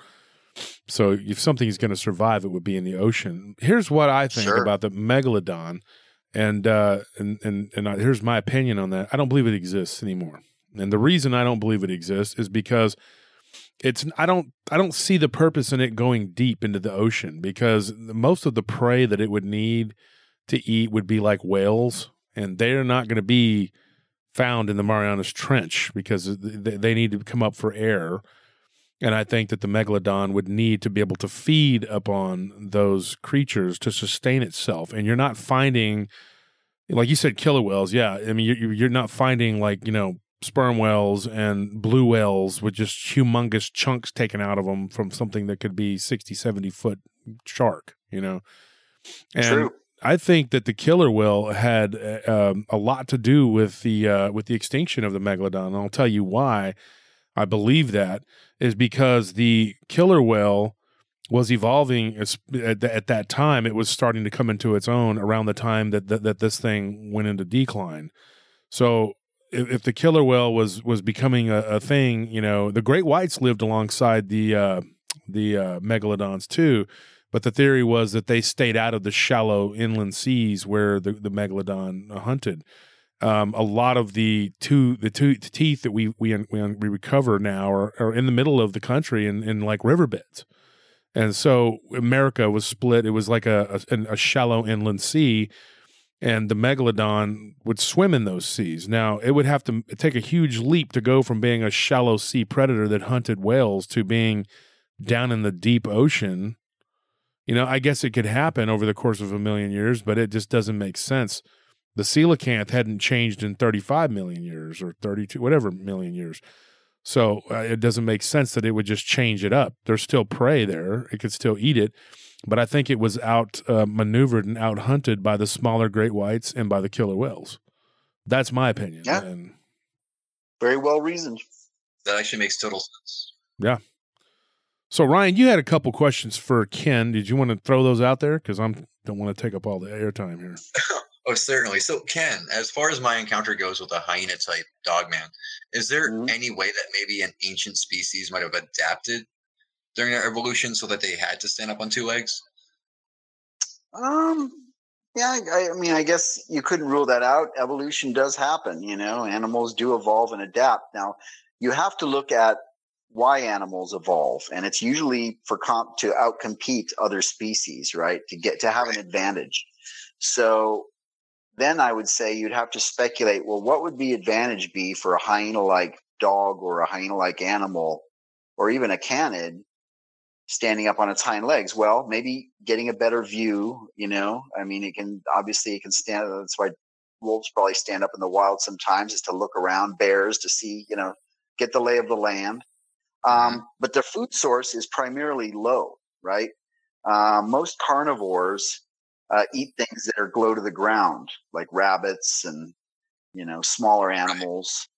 So if something is going to survive it would be in the ocean. Here's what i think sure. about the megalodon and uh and and and I, here's my opinion on that. I don't believe it exists anymore. And the reason i don't believe it exists is because it's I don't I don't see the purpose in it going deep into the ocean because most of the prey that it would need to eat would be like whales, and they're not going to be found in the Marianas Trench because they need to come up for air. And I think that the megalodon would need to be able to feed upon those creatures to sustain itself. And you're not finding, like you said, killer whales. Yeah, I mean you're you're not finding like you know sperm whales and blue whales with just humongous chunks taken out of them from something that could be 60 70 foot shark you know and True. i think that the killer whale had uh, um, a lot to do with the uh, with the extinction of the megalodon and i'll tell you why i believe that is because the killer whale was evolving at, at that time. It was starting to come into its own around the time that that, that this thing went into decline. So if, if the killer whale was was becoming a, a, thing, you know, the great whites lived alongside the uh, the uh, megalodons too. But the theory was that they stayed out of the shallow inland seas where the, the megalodon hunted. Um, a lot of the two the two the teeth that we we we, recover now are, are in the middle of the country in, in like riverbeds. And so America was split. It was like a, a, a shallow inland sea, and the megalodon would swim in those seas. Now, it would have to take a huge leap to go from being a shallow sea predator that hunted whales to being down in the deep ocean. You know, I guess it could happen over the course of a million years, but it just doesn't make sense. The coelacanth hadn't changed in 35 million years or 32, whatever million years. So uh, it doesn't make sense that it would just change it up. There's still prey there; it could still eat it, but I think it was out uh, maneuvered and out hunted by the smaller great whites and by the killer whales. That's my opinion. Yeah, and, very well reasoned. That actually makes total sense. Yeah. So Ryan, you had a couple questions for Ken. Did you want to throw those out there? Because I'm don't want to take up all the airtime here. [LAUGHS] Oh, certainly. So, Ken, as far as my encounter goes with a hyena type dogman, is there mm-hmm. any way that maybe an ancient species might have adapted during their evolution so that they had to stand up on two legs? Um, yeah, I, I, mean, I guess you couldn't rule that out. Evolution does happen, you know, animals do evolve and adapt. Now, you have to look at why animals evolve, and it's usually for comp to outcompete other species, right? To get to have an advantage. So then I would say you'd have to speculate well, what would the advantage be for a hyena like dog or a hyena like animal or even a canid standing up on its hind legs? Well, maybe getting a better view, you know. I mean, it can obviously it can stand that's why wolves probably stand up in the wild sometimes is to look around, bears to see, you know, get the lay of the land. Mm-hmm. Um, but their food source is primarily low, right? Uh, most carnivores uh, eat things that are glow to the ground, like rabbits and you know smaller animals.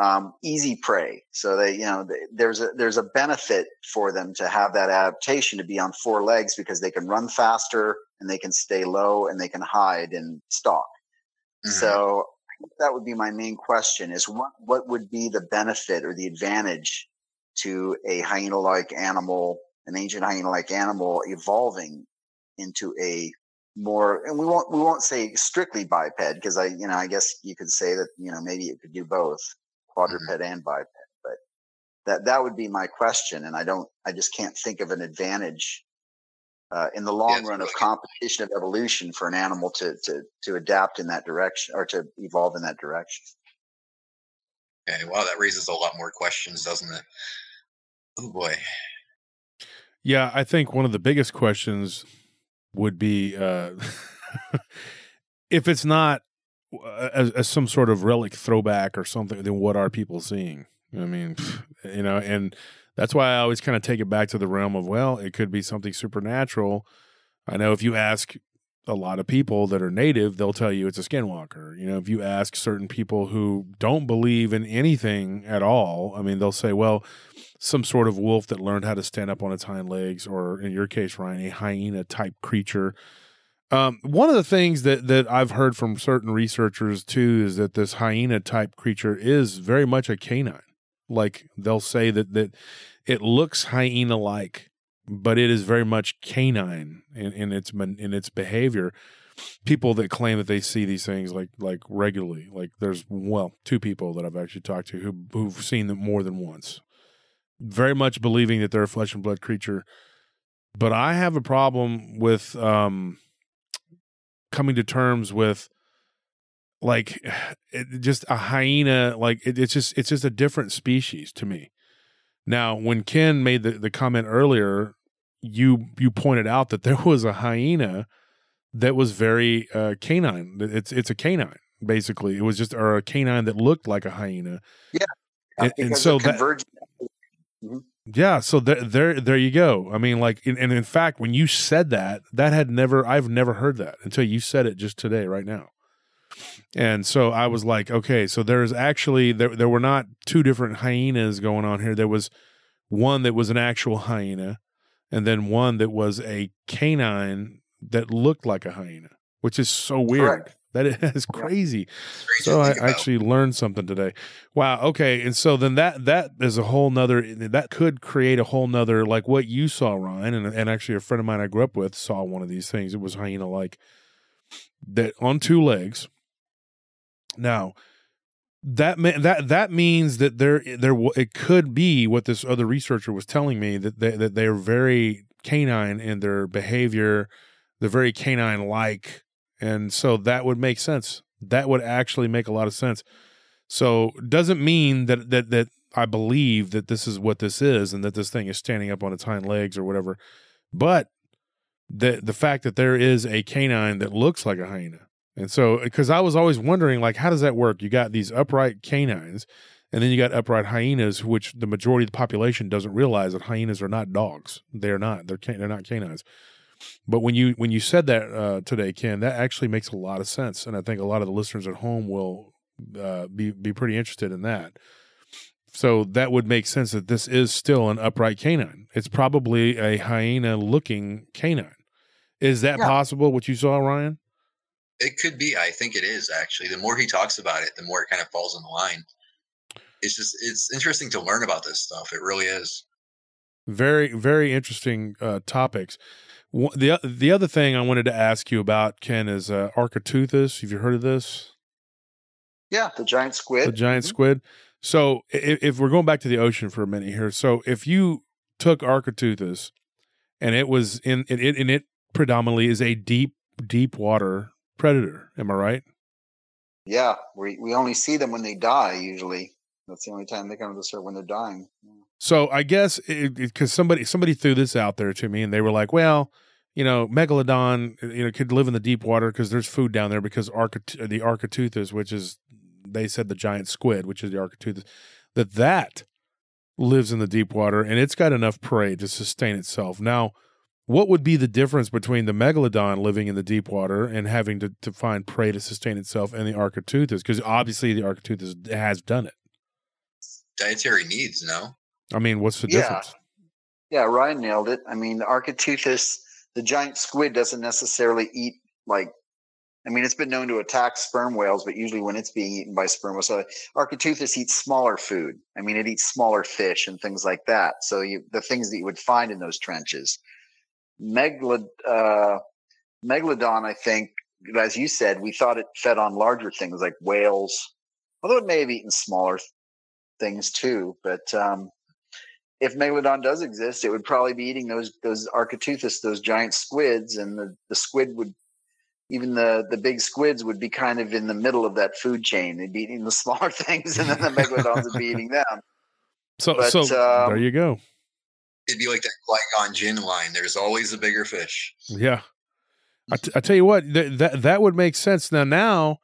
Um, easy prey. So they, you know, they, there's a there's a benefit for them to have that adaptation to be on four legs because they can run faster and they can stay low and they can hide and stalk. Mm-hmm. So that would be my main question: is what what would be the benefit or the advantage to a hyena-like animal, an ancient hyena-like animal, evolving into a more and we won't we won't say strictly biped because i you know i guess you could say that you know maybe it could do both quadruped mm-hmm. and biped but that that would be my question and i don't i just can't think of an advantage uh, in the long run of competition of evolution for an animal to to to adapt in that direction or to evolve in that direction. Okay wow that raises a lot more questions doesn't it? Oh boy. Yeah i think one of the biggest questions would be uh, [LAUGHS] if it's not as, as, some sort of relic throwback or something, then what are people seeing? I mean, [SIGHS] you know, and that's why I always kind of take it back to the realm of, well, it could be something supernatural. I know if you ask a lot of people that are native, they'll tell you it's a skinwalker. You know, if you ask certain people who don't believe in anything at all, I mean, they'll say, well, some sort of wolf that learned how to stand up on its hind legs, or in your case, Ryan, a hyena type creature. Um, one of the things that that I've heard from certain researchers too is that this hyena type creature is very much a canine. Like they'll say that that it looks hyena like, but it is very much canine in, in its in its behavior. People that claim that they see these things like like regularly, like there's well two people that I've actually talked to who who've seen them more than once very much believing that they're a flesh and blood creature. But I have a problem with um, coming to terms with like [SIGHS] it, just a hyena. Like it, it's just it's just a different species to me. Now, when Ken made the, the comment earlier, you you pointed out that there [LAUGHS] was a hyena that was very uh, canine. It's it's a canine basically. It was just or a canine that looked like a hyena. Yeah, and, and so that Mm-hmm. Yeah, so there, there, there you go. I mean, like, and in fact, when you said that, that had never, I've never heard that until you said it just today, right now. And so I was like, okay, so there's actually there, there were not two different hyenas going on here. There was one that was an actual hyena, and then one that was a canine that looked like a hyena, which is so weird. Correct. That is [LAUGHS] crazy. So I about. actually learned something today. Wow. Okay. And so then that that is a whole nother that could create a whole nother like what you saw, Ryan, and and actually a friend of mine I grew up with saw one of these things. It was hyena like that on two legs. Now that that that means that there there it could be what this other researcher was telling me that they, that they're very canine in their behavior, they're very canine like, and so that would make sense. That would actually make a lot of sense. So doesn't mean that that that I believe that this is what this is and that this thing is standing up on its hind legs or whatever, but the the fact that there is a canine that looks like a hyena and so, because I was always wondering, like, how does that work? You got these upright canines, and then you got upright hyenas, which the majority of the population doesn't realize that hyenas are not dogs. They're not. They're can- they're not canines. But when you when you said that uh, today, Ken, that actually makes a lot of sense, and I think a lot of the listeners at home will uh, be be pretty interested in that. So that would make sense that this is still an upright canine. It's probably a hyena looking canine. Is that Yeah. possible? What you saw, Ryan? It could be. I think it is actually. The more he talks about it, the more it kind of falls in the line. It's just it's interesting to learn about this stuff. It really is. very very interesting uh, topics Wh- the the other thing i wanted to ask you about ken is uh, architeuthis have you heard of this Yeah, the giant squid. the giant Mhm. squid so if, if we're going back to the ocean for a minute here so if you took architeuthis and it was in it, it and it predominantly is a deep deep water predator am i right Yeah, we we only see them when they die. Usually, that's the only time they come to the surface when they're dying. Yeah. So I guess because somebody somebody threw this out there to me, and they were like, "Well, you know, megalodon, you know, could live in the deep water because there's food down there because Archit- the Architeuthis, which is they said the giant squid, which is the Architeuthis, that that lives in the deep water and it's got enough prey to sustain itself. Now, what would be the difference between the megalodon living in the deep water and having to, to find prey to sustain itself and the Architeuthis? Because obviously the Architeuthis has done it. Dietary needs, no? I mean, what's the Yeah. difference? Yeah, Ryan nailed it. I mean, the Architeuthis, the giant squid, doesn't necessarily eat like. I mean, it's been known to attack sperm whales, but usually when it's being eaten by sperm whales, so Architeuthis eats smaller food. I mean, it eats smaller fish and things like that. So you, the things that you would find in those trenches, Megalod, uh, megalodon, I think, as you said, we thought it fed on larger things like whales, although it may have eaten smaller things too. But um, if megalodon does exist, it would probably be eating those those architeuthis, those giant squids, and the, the squid would even the the big squids would be kind of in the middle of that food chain. They'd be eating the [LAUGHS] smaller things, and then the megalodons would be eating [LAUGHS] them. So, But, so um, there you go. It'd be like that Qui-Gon Jinn line. There's always a bigger fish. Yeah. I, t- I tell you what, th- that that would make sense. Now, now,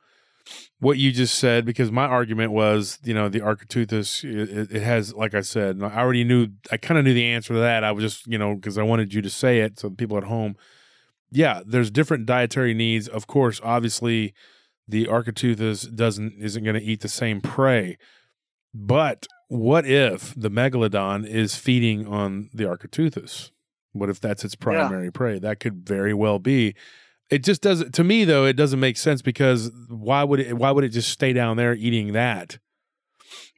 what you just said, because my argument was, you know, the Architeuthis, it, it has, like I said, I already knew, I kind of knew the answer to that. I was just, you know, because I wanted you to say it so the people at home, yeah, there's different dietary needs. Of course, obviously, the Architeuthis doesn't isn't going to eat the same prey, but what if the megalodon is feeding on the Architeuthis? What if that's its primary prey? That could very well be. It just doesn't to me though, it doesn't make sense because why would it why would it just stay down there eating that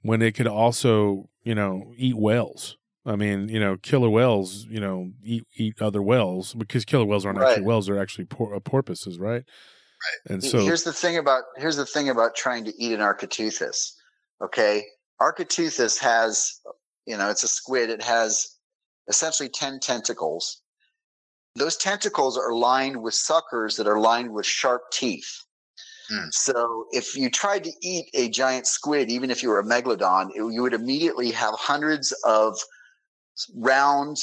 when it could also, you know, eat whales? I mean, you know, killer whales, you know, eat eat other whales because killer whales aren't actually whales; they're actually por- uh, porpoises, right? Right. And so, here's the thing about here's the thing about trying to eat an architeuthis. Okay, architeuthis has, you know, it's a squid. It has essentially ten tentacles. Those tentacles are lined with suckers that are lined with sharp teeth. Hmm. So if you tried to eat a giant squid, even if you were a megalodon, it, you would immediately have hundreds of round,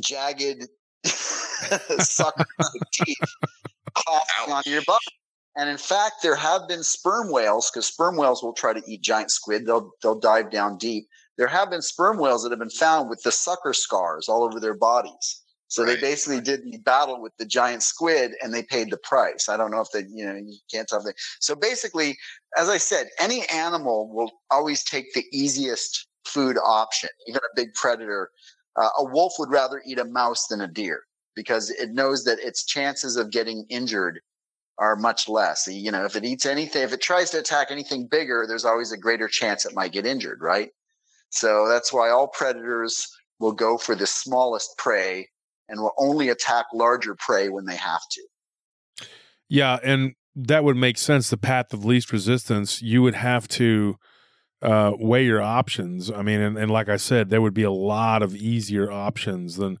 jagged [LAUGHS] suckers with teeth clasping Ouch. onto your body. And in fact, there have been sperm whales because sperm whales will try to eat giant squid. They'll they'll dive down deep. There have been sperm whales that have been found with the sucker scars all over their bodies. So they Right. basically did the battle with the giant squid and they paid the price. I don't know if they, you know, you can't tell. If they, so basically, as I said, any animal will always take the easiest food option. Even a big predator, Uh, a wolf would rather eat a mouse than a deer because it knows that its chances of getting injured are much less. You know, if it eats anything, if it tries to attack anything bigger, there's always a greater chance it might get injured, right? So that's why all predators will go for the smallest prey and will only attack larger prey when they have to. Yeah, and that would make sense. The path of least resistance, you would have to uh, weigh your options. I mean, and, and like I said, there would be a lot of easier options than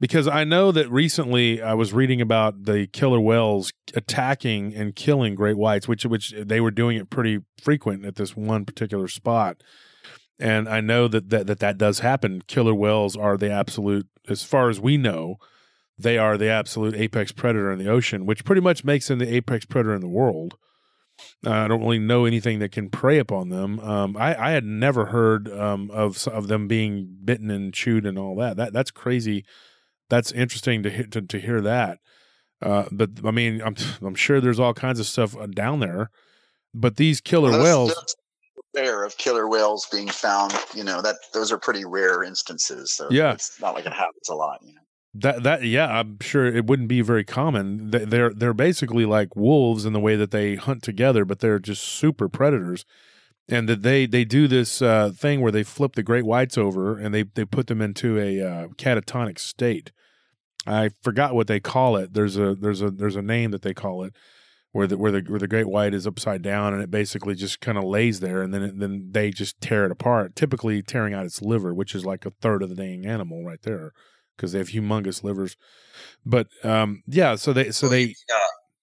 because I know that recently I was reading about the killer whales attacking and killing great whites, which which they were doing it pretty frequent at this one particular spot. And I know that that that, that does happen. Killer whales are the absolute, as far as we know, they are the absolute apex predator in the ocean, which pretty much makes them the apex predator in the world. Uh, I don't really know anything that can prey upon them. Um, I, I, had never heard um, of of them being bitten and chewed and all that. That that's crazy. That's interesting to to, to hear that. Uh, but I mean, I'm I'm sure there's all kinds of stuff uh, down there. But these killer well, whales, rare of killer whales being found. You know that those are pretty rare instances. So yeah, it's not like it happens a lot. You know. That that yeah, I'm sure it wouldn't be very common. They're they're basically like wolves in the way that they hunt together, but they're just super predators. And that they they do this uh, thing where they flip the great whites over and they they put them into a uh, catatonic state. I forgot what they call it. There's a there's a there's a name that they call it where the where the where the great white is upside down and it basically just kind of lays there and then it, then they just tear it apart, typically tearing out its liver, which is like a third of the dang animal right there because they have humongous livers. But um, yeah, so they so they. Uh,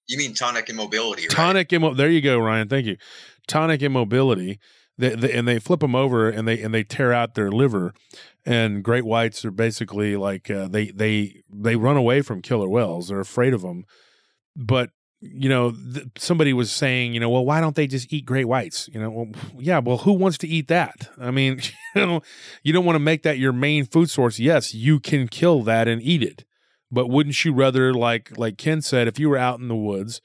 you mean tonic immobility? Right? Tonic immo- There you go, Ryan. Thank you. Tonic immobility. They, they, and they flip them over and they and they tear out their liver. And great whites are basically like uh, they they they run away from killer whales. They're afraid of them. But you know, th- somebody was saying, you know, well, why don't they just eat great whites? You know, well, yeah, well, who wants to eat that? I mean, [LAUGHS] you know, you don't want to make that your main food source. Yes, you can kill that and eat it, but wouldn't you rather, like like Ken said, if you were out in the woods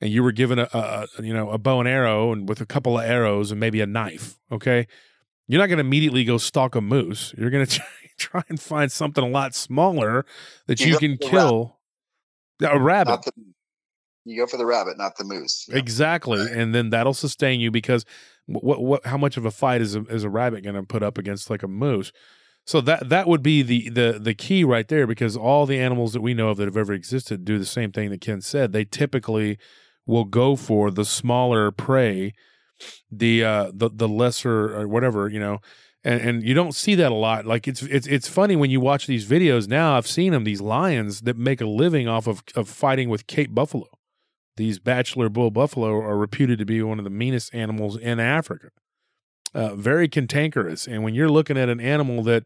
and you were given a, a you know a bow and arrow and with a couple of arrows and maybe a knife, okay, you're not going to immediately go stalk a moose. You're going [LAUGHS] to try and find something a lot smaller that you, you can kill. A rabbit. The, you go for the rabbit, not the moose. Exactly, right. and then that'll sustain you because what what how much of a fight is a, is a rabbit going to put up against like a moose? So that that would be the the the key right there because all the animals that we know of that have ever existed do the same thing that Ken said. They typically will go for the smaller prey, the uh the the lesser or whatever you know. And, and you don't see that a lot. Like it's it's it's funny when you watch these videos now. I've seen them. These lions that make a living off of of fighting with Cape buffalo these bachelor bull buffalo are reputed to be one of the meanest animals in Africa. Uh, very cantankerous. And when you're looking at an animal that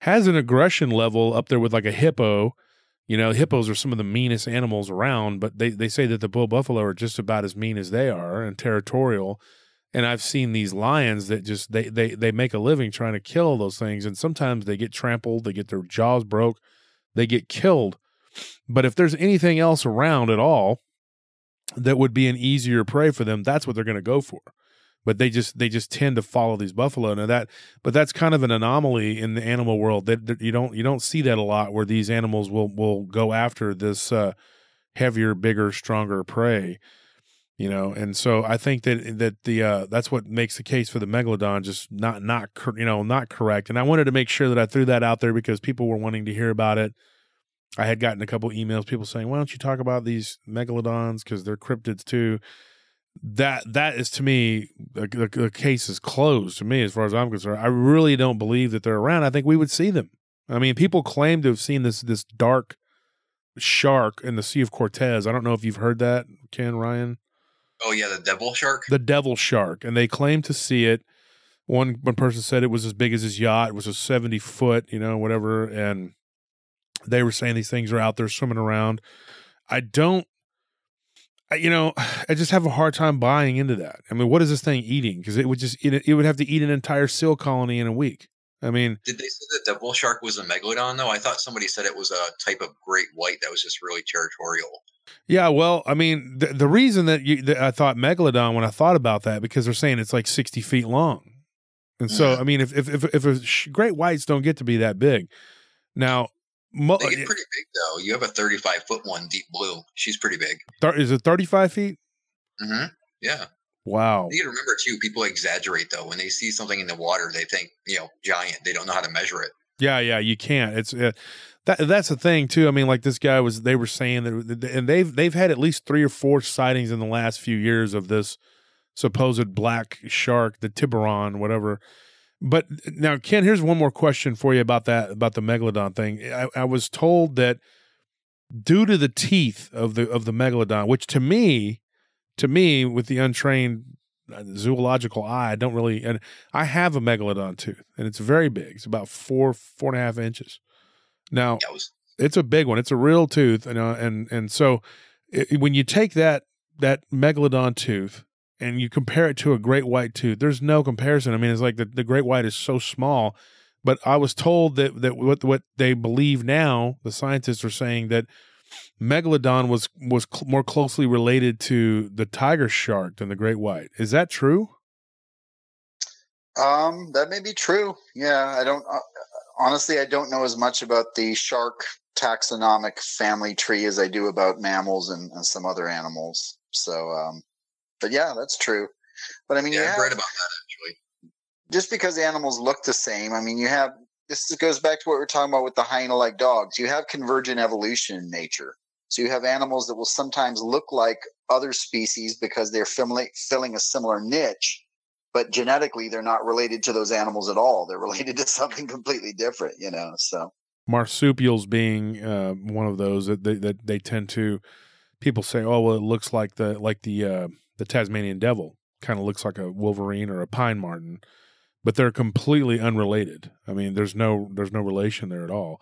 has an aggression level up there with like a hippo, you know, hippos are some of the meanest animals around, but they, they say that the bull buffalo are just about as mean as they are and territorial. And I've seen these lions that just they they they make a living trying to kill those things, and sometimes they get trampled, they get their jaws broke, they get killed. But if there's anything else around at all, that would be an easier prey for them, that's what they're going to go for. But they just they just tend to follow these buffalo. Now that, but that's kind of an anomaly in the animal world. That, that you don't you don't see that a lot, where these animals will will go after this uh, heavier, bigger, stronger prey. You know, and so I think that that the uh, that's what makes the case for the megalodon just not not you know not correct. And I wanted to make sure that I threw that out there because people were wanting to hear about it I had gotten a couple emails, people saying, "Why don't you talk about these megalodons because they're cryptids too?" That that is to me the, the, the, case is closed to me as far as I'm concerned. I really don't believe that they're around. I think we would see them. I mean, people claim to have seen this this dark shark in the Sea of Cortez. I don't know if you've heard that, Ken Ryan. Oh yeah, the devil shark. The devil shark, and they claim to see it. One one person said it was as big as his yacht. It was a seventy foot, you know, whatever, and they were saying these things are out there swimming around. I don't, I, you know, [SIGHS] I just have a hard time buying into that. I mean, what is this thing eating? Because it would just it, it would have to eat an entire seal colony in a week. I mean, did they say that the bull shark was a megalodon though? I thought somebody said it was a type of great white that was just really territorial. Yeah, well, I mean, the, the reason that, you, that I thought megalodon when I thought about that because they're saying it's like sixty feet long, and so mm. I mean, if if if, if great whites don't get to be that big, Now, mo- They get pretty big though. You have a 35 foot one, deep blue. She's pretty big. thir- is it 35 feet? Mm-hmm. Yeah. Wow. You remember too. People exaggerate though when they see something in the water. They think you know giant. They don't know how to measure it. Yeah, yeah, you can't. It's uh, that that's the thing too. I mean, like this guy was. They were saying that, and they've they've had at least three or four sightings in the last few years of this supposed black shark, the Tiburon, whatever. But now, Ken, here's one more question for you about that about the megalodon thing. I, I was told that due to the teeth of the of the megalodon, which to me, to me, with the untrained uh, zoological eye, I don't really. And I have a megalodon tooth, and it's very big. It's about four four and a half inches. Now was it's a big one. It's a real tooth, and uh, and and so it, when you take that that megalodon tooth and you compare it to a great white tooth, there's no comparison. I mean, it's like the, the great white is so small. But I was told that that what what they believe now, the scientists are saying that megalodon was was cl- more closely related to the tiger shark than the great white. Is that true? Um, that may be true. Yeah, I don't. Uh, honestly, I don't know as much about the shark taxonomic family tree as I do about mammals and, and some other animals. So, um, but yeah, that's true. But I mean, yeah. you I've read about that actually. just because animals look the same, I mean, you have this goes back to what we we're talking about with the hyena-like dogs. You have convergent evolution in nature. So you have animals that will sometimes look like other species because they're filling, filling a similar niche, but genetically they're not related to those animals at all. They're [LAUGHS] related to something completely different, you know. So marsupials being uh, one of those that they, that they tend to people say oh well it looks like the like the uh, the Tasmanian devil kind of looks like a wolverine or a pine marten but they're completely unrelated. I mean there's no there's no relation there at all.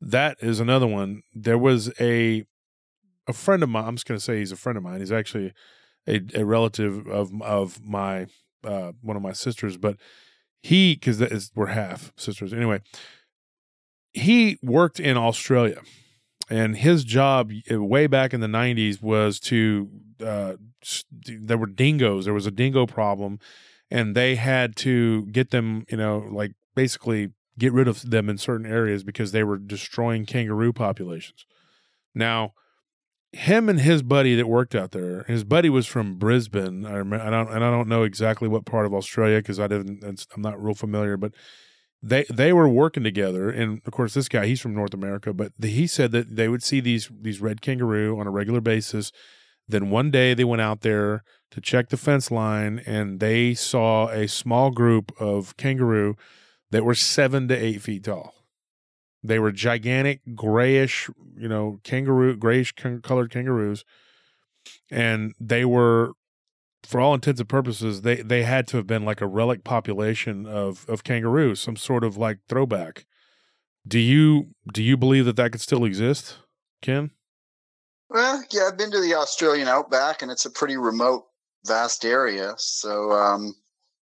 That is another one. There was a a friend of mine i'm just going to say he's a friend of mine. He's actually a, a relative of of my uh, one of my sisters but he because that is we're half sisters. Anyway he worked in Australia, and his job uh, way back in the '90s was to uh, there were dingoes. There was a dingo problem, and they had to get them, you know, like basically get rid of them in certain areas because they were destroying kangaroo populations. Now, him and his buddy that worked out there, his buddy was from Brisbane. I, remember, I don't, and I don't know exactly what part of Australia because I didn't. I'm not real familiar, but they they were working together and of course this guy he's from north america but the, he said that they would see these these red kangaroo on a regular basis then one day they went out there to check the fence line and they saw a small group of kangaroo that were seven to eight feet tall they were gigantic grayish you know kangaroo grayish colored kangaroos and they were for all intents and purposes, they they had to have been like a relic population of of kangaroos, some sort of like throwback. Do you do you believe that that could still exist, Ken? Well, yeah, I've been to the Australian outback, and it's a pretty remote, vast area. So, um,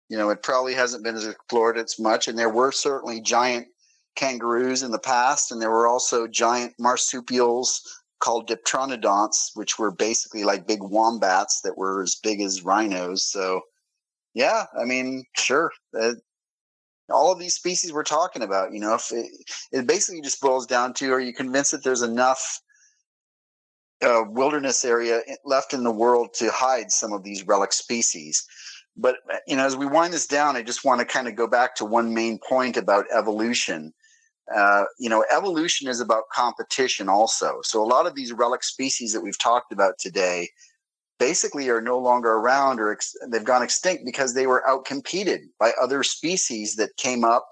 you know, it probably hasn't been explored as much. And there were certainly giant kangaroos in the past, and there were also giant marsupials called diprotodonts, which were basically like big wombats that were as big as rhinos. So, yeah, I mean, sure. Uh, all of these species we're talking about, you know, if it, it basically just boils down to are you convinced that there's enough uh, wilderness area left in the world to hide some of these relic species? But, uh, you know, as we wind this down, I just want to kind of go back to one main point about evolution uh, you know, evolution is about competition also. So a lot of these relic species that we've talked about today basically are no longer around or ex- they've gone extinct because they were outcompeted by other species that came up,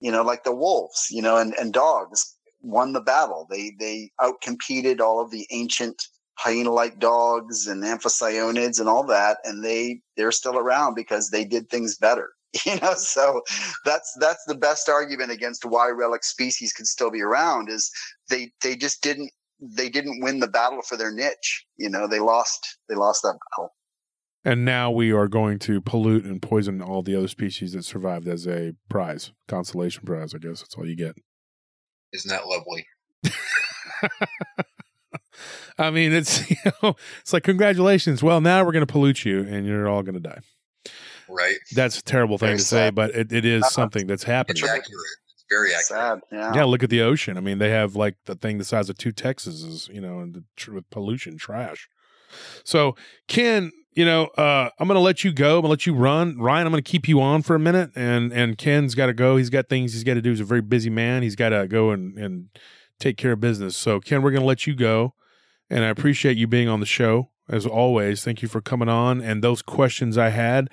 you know, like the wolves, you know, and, and dogs won the battle. They, they outcompeted all of the ancient hyena-like dogs and amphicyonids and all that. And they, they're still around because they did things better. [LAUGHS] you know so that's that's the best argument against why relic species can still be around is they they just didn't they didn't win the battle for their niche you know they lost they lost that battle and now we are going to pollute and poison all the other species that survived as a prize consolation prize i guess that's all you get isn't that lovely [LAUGHS] i mean it's [LAUGHS] you know it's like congratulations well now we're going to pollute you and you're all going to die right? That's a terrible thing Very to say, but it, it is Uh-uh. something that's happening. It's accurate. It's Very accurate. Sad. Yeah. Yeah, look at the ocean. I mean, they have like the thing the size of two Texases, you know, and the, with pollution, trash. So, Ken, you know, uh, I'm going to let you go. I'm going to let you run. Ryan, I'm going to keep you on for a minute. And and Ken's got to go. He's got things he's got to do. He's a very busy man. He's got to go and, and take care of business. So, Ken, we're going to let you go. And I appreciate you being on the show as always. Thank you for coming on. And those questions I had,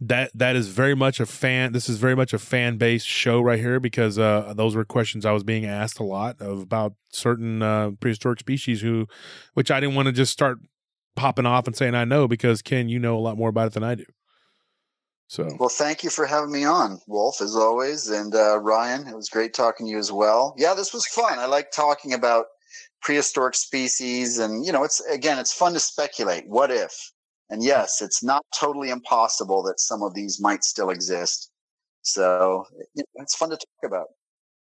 that that is very much a fan. This is very much a fan based show right here because uh, those were questions I was being asked a lot of about certain uh, prehistoric species who, which I didn't want to just start popping off and saying I know because Ken, you know a lot more about it than I do. So Well, thank you for having me on, Wolf, as always. And uh, Ryan, it was great talking to you as well. Yeah, this was fun. I like talking about prehistoric species. And, you know, it's again, it's fun to speculate. What if? And yes, it's not totally impossible that some of these might still exist. So it's fun to talk about.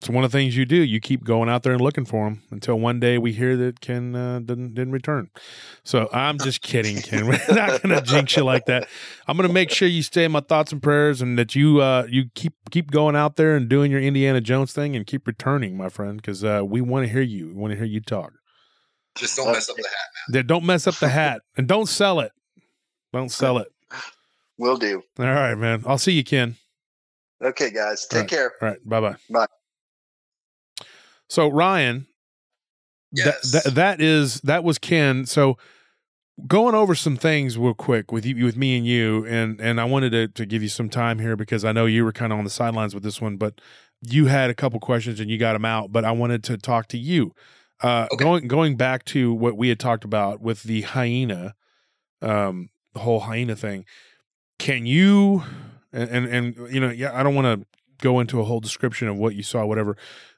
It's one of the things you do. You keep going out there and looking for them until one day we hear that Ken uh, didn't didn't return. So I'm just kidding, Ken. [LAUGHS] We're not going to jinx you like that. I'm going to make sure you stay in my thoughts and prayers, and that you uh, you keep keep going out there and doing your Indiana Jones thing, and keep returning, my friend, because uh, we want to hear you. We want to hear you talk. Just don't mess up the hat. Then don't mess up the hat, and don't sell it. Don't sell it. Will do. All right, man. I'll see you, Ken. Okay, guys. Take Right. care. All right. Bye bye bye. So Ryan, that Yes. that that is that was Ken. So going over some things real quick with you with me and you and and I wanted to to give you some time here because I know you were kind of on the sidelines with this one, but you had a couple questions and you got them out, but I wanted to talk to you. Uh Okay. going going back to what we had talked about with the hyena um the whole hyena thing. Can you and and, and you know, yeah, I don't want to go into a whole description of what you saw whatever,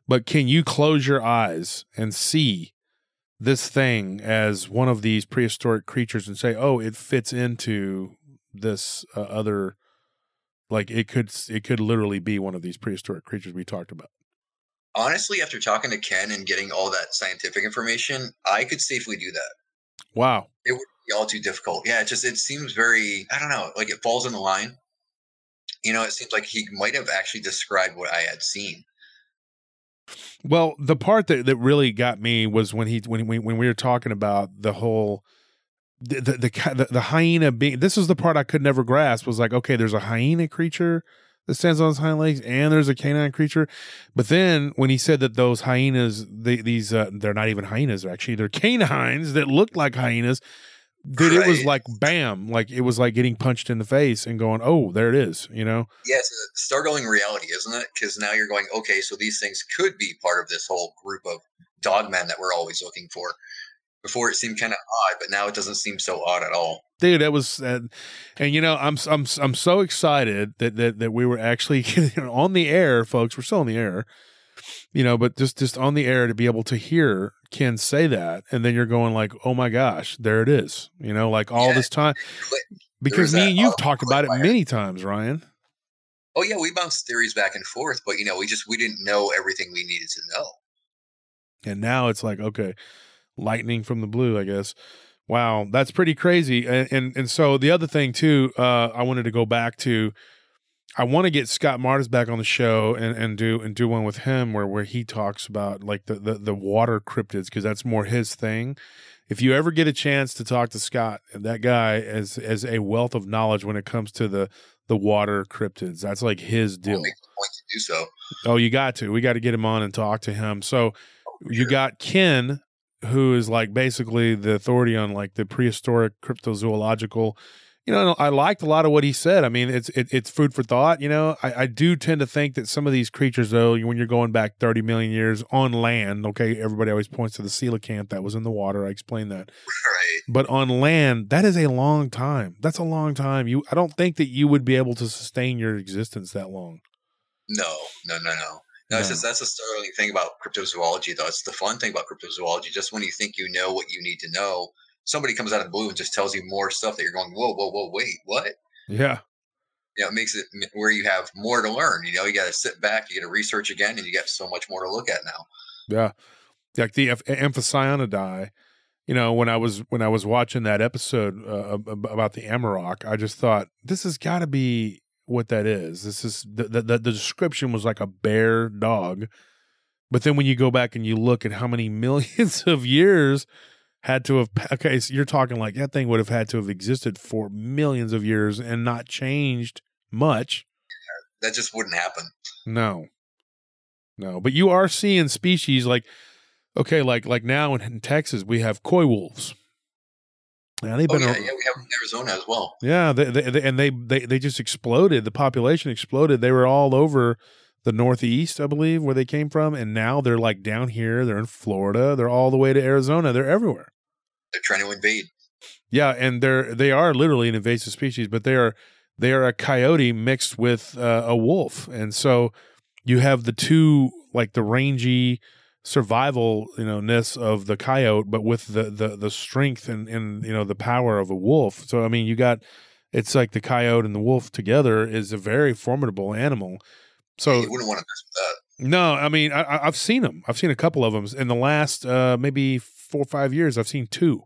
but can you close your eyes and see this thing as one of these prehistoric creatures and say, "Oh, it fits into this uh, other like it could it could literally be one of these prehistoric creatures we talked about." Honestly, after talking to Ken and getting all that scientific information, I could safely do that. Wow. It'd be all too difficult. Yeah, it just it seems very I don't know, like it falls in the line. You know, it seems like he might have actually described what I had seen. Well, the part that, that really got me was when he when we when we were talking about the whole the the, the the hyena being this is the part I could never grasp was like okay there's a hyena creature that stands on its hind legs and there's a canine creature. But then when he said that those hyenas they, these uh, they're not even hyenas actually they're canines that look like hyenas that it was like bam like it was like getting punched in the face and going oh there it is you know Yeah, it's a startling reality, isn't it? Because now you're going, okay, so these things could be part of this whole group of dogmen that we're always looking for. Before it seemed kind of odd, but now it doesn't seem so odd at all. dude that was uh, and you know i'm i'm i'm so excited that that, that we were actually [LAUGHS] on the air folks we're still on the air you know but just just on the air to be able to hear ken say that and then you're going like oh my gosh there it is you know like all Yeah. this time because me and you've talked about it click many times ryan Oh yeah, we bounced theories back and forth, but you know, we just we didn't know everything we needed to know. and now it's like okay lightning from the blue i guess wow that's pretty crazy and and, and so the other thing too uh i wanted to go back to i want to get scott martis back on the show and and do and do one with him where where he talks about like the the, the water cryptids because that's more his thing if you ever get a chance to talk to scott that guy is as a wealth of knowledge when it comes to the the water cryptids that's like his deal make point to do so. Oh, you got to. We got to get him on and talk to him. So you sure. got Ken, who is like basically the authority on like the prehistoric cryptozoological. You know, I liked a lot of what he said. I mean, it's it, it's food for thought. You know, I, I do tend to think that some of these creatures, though, when you're going back 30 million years on land, okay, everybody always points to the coelacanth that was in the water. I explained that. Right. But on land, that is a long time. That's a long time. You, I don't think that you would be able to sustain your existence that long. No, no, no, no. No, it's just that's the startling thing about cryptozoology, though. It's the fun thing about cryptozoology. Just when you think you know what you need to know, somebody comes out of the blue and just tells you more stuff that you're going, whoa, whoa, whoa, wait, what? Yeah. You know, it makes it where you have more to learn. You know, you got to sit back, you got to research again, and you got so much more to look at now. Yeah, like the Amphicyonidae. You know, when I was when I was watching that episode uh, about the Amarok, I just thought this has got to be what that is. This is the, the the description was like a bear dog, but then when you go back and you look at how many [LAUGHS] millions of years had to have okay, so you're talking like that thing would have had to have existed for millions of years and not changed much. That just wouldn't happen. No, no, but you are seeing species like okay, like like now in, in Texas we have coy wolves. Yeah, they've oh, been. Yeah, yeah, we have in Arizona as well. Yeah, they, they, they, and they, they they just exploded. The population exploded. They were all over the Northeast, I believe, where they came from, and now they're like down here. They're in Florida. They're all the way to Arizona. They're everywhere. They're trying to invade. Yeah, and they're they are literally an invasive species, but they are they are a coyote mixed with uh, a wolf, and so you have the two like the rangy survival you know ness of the coyote but with the the the strength and and you know the power of a wolf. So i mean you got it's like the coyote and the wolf together is a very formidable animal. So you wouldn't want to mess with that. No i mean I, i've seen them i've seen a couple of them in the last uh maybe four or five years i've seen two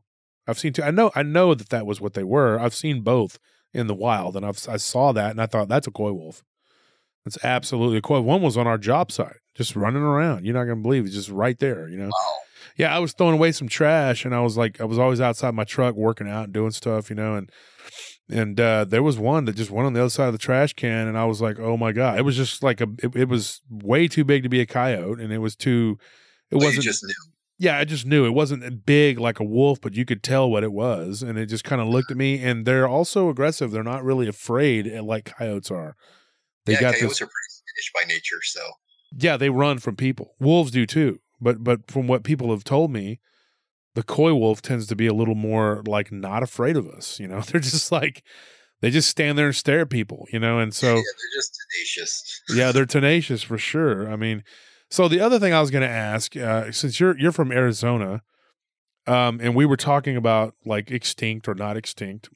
i've seen two i know i know that that was what they were i've seen both in the wild and I've, i saw that and i thought that's a coy wolf it's absolutely a coy one was on our job site just running around. You're not going to believe it's just right there, you know? Wow. Yeah, I was throwing away some trash and I was like, I was always outside my truck working out and doing stuff, you know, and, and uh, there was one that just went on the other side of the trash can, and I was like, "Oh my god!" It was just like a, it, it was way too big to be a coyote, and it was too, it well, wasn't just new. Yeah, I just knew it wasn't big like a wolf, but you could tell what it was, and it just kind of looked at me. And they're also aggressive; they're not really afraid eh, like coyotes are. They yeah, got coyotes this, are pretty skittish by nature, so yeah, they run from people. Wolves do too. But but from what people have told me, the coy wolf tends to be a little more like not afraid of us. You know, [LAUGHS] they're just like they just stand there and stare at people. You know, and so [LAUGHS] yeah, they're just tenacious. yeah, they're [LAUGHS] tenacious for sure. I mean, so the other thing I was going to ask, uh, since you're you're from Arizona, um, and we were talking about like extinct or not extinct,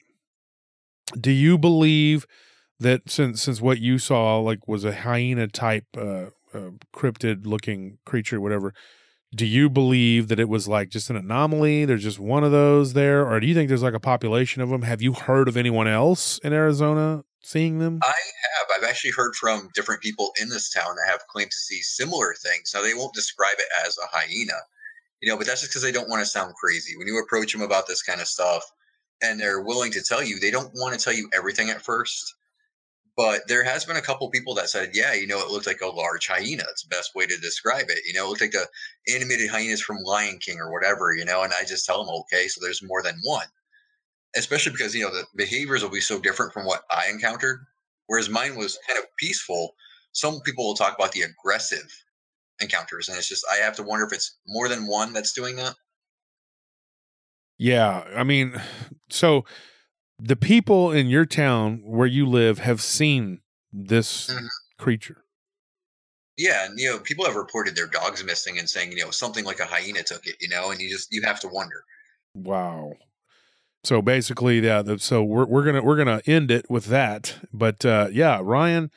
do you believe that since since what you saw like was a hyena type uh, uh, cryptid looking creature, whatever. Do you believe that it was like just an anomaly? There's just one of those there, or do you think there's like a population of them? Have you heard of anyone else in Arizona seeing them? I have. I've actually heard from different people in this town that have claimed to see similar things. Now they won't describe it as a hyena, you know, but that's just because they don't want to sound crazy. When you approach them about this kind of stuff, and they're willing to tell you, they don't want to tell you everything at first but there has been a couple people that said, yeah, you know, it looked like a large hyena. It's the best way to describe it. You know, it looked like the animated hyenas from Lion King or whatever, you know, and I just tell them, okay, so there's more than one. Especially because, you know, the behaviors will be so different from what I encountered. Whereas mine was kind of peaceful. Some people will talk about the aggressive encounters, and it's just I have to wonder if it's more than one that's doing that. Yeah. I mean, [SIGHS] so the people in your town where you live have seen this mm-hmm. creature. Yeah, and you know, people have reported their dogs missing and saying, you know, something like a hyena took it, you know, and you just you have to wonder. Wow. So basically, yeah. So we're we're gonna we're gonna end it with that. But uh, yeah, Ryan,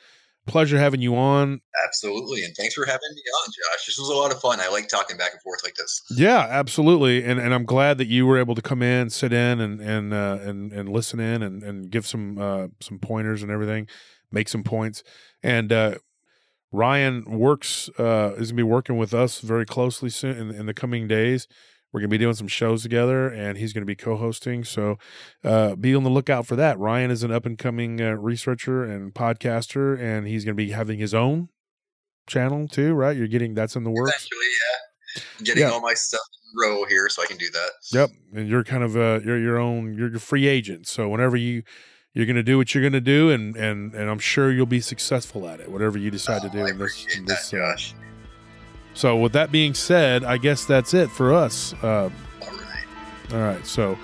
pleasure having you on. Absolutely, and thanks for having me on, Josh. This was a lot of fun. I like talking back and forth like this. Yeah, absolutely, and and I'm glad that you were able to come in, sit in, and and uh, and and listen in, and and give some uh, some pointers and everything, make some points, and. Uh, Ryan works uh, is gonna be working with us very closely soon in, in the coming days. We're going to be doing some shows together, and he's going to be co-hosting. So uh, be on the lookout for that. Ryan is an up-and-coming uh, researcher and podcaster, and he's going to be having his own channel too. Right? You're getting that's in the works. Eventually, yeah. getting yeah. all my stuff in row here, so I can do that. Yep, and you're kind of uh, you're your own you're your free agent. So whenever you you're going to do what you're going to do, and and and I'm sure you'll be successful at it, whatever you decide oh, to do. In this, in this, that, uh, so, with that being said, I guess that's it for us. Uh, all right. All right. So,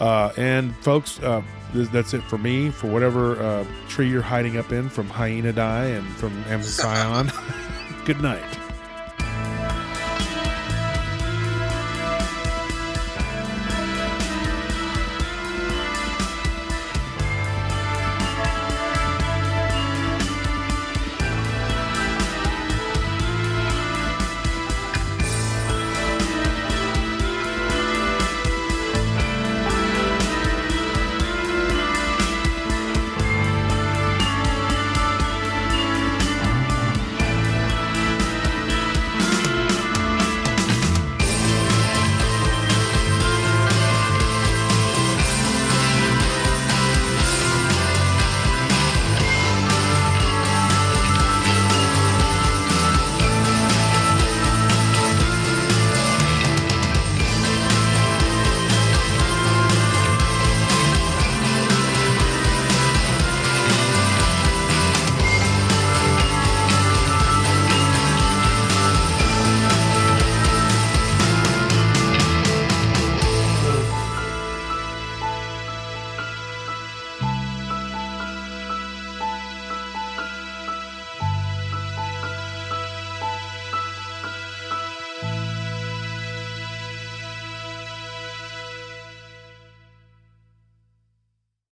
uh, and folks, uh, that's it for me. For whatever uh, tree you're hiding up in from Hyena Die and from Amazon, [LAUGHS] Good night.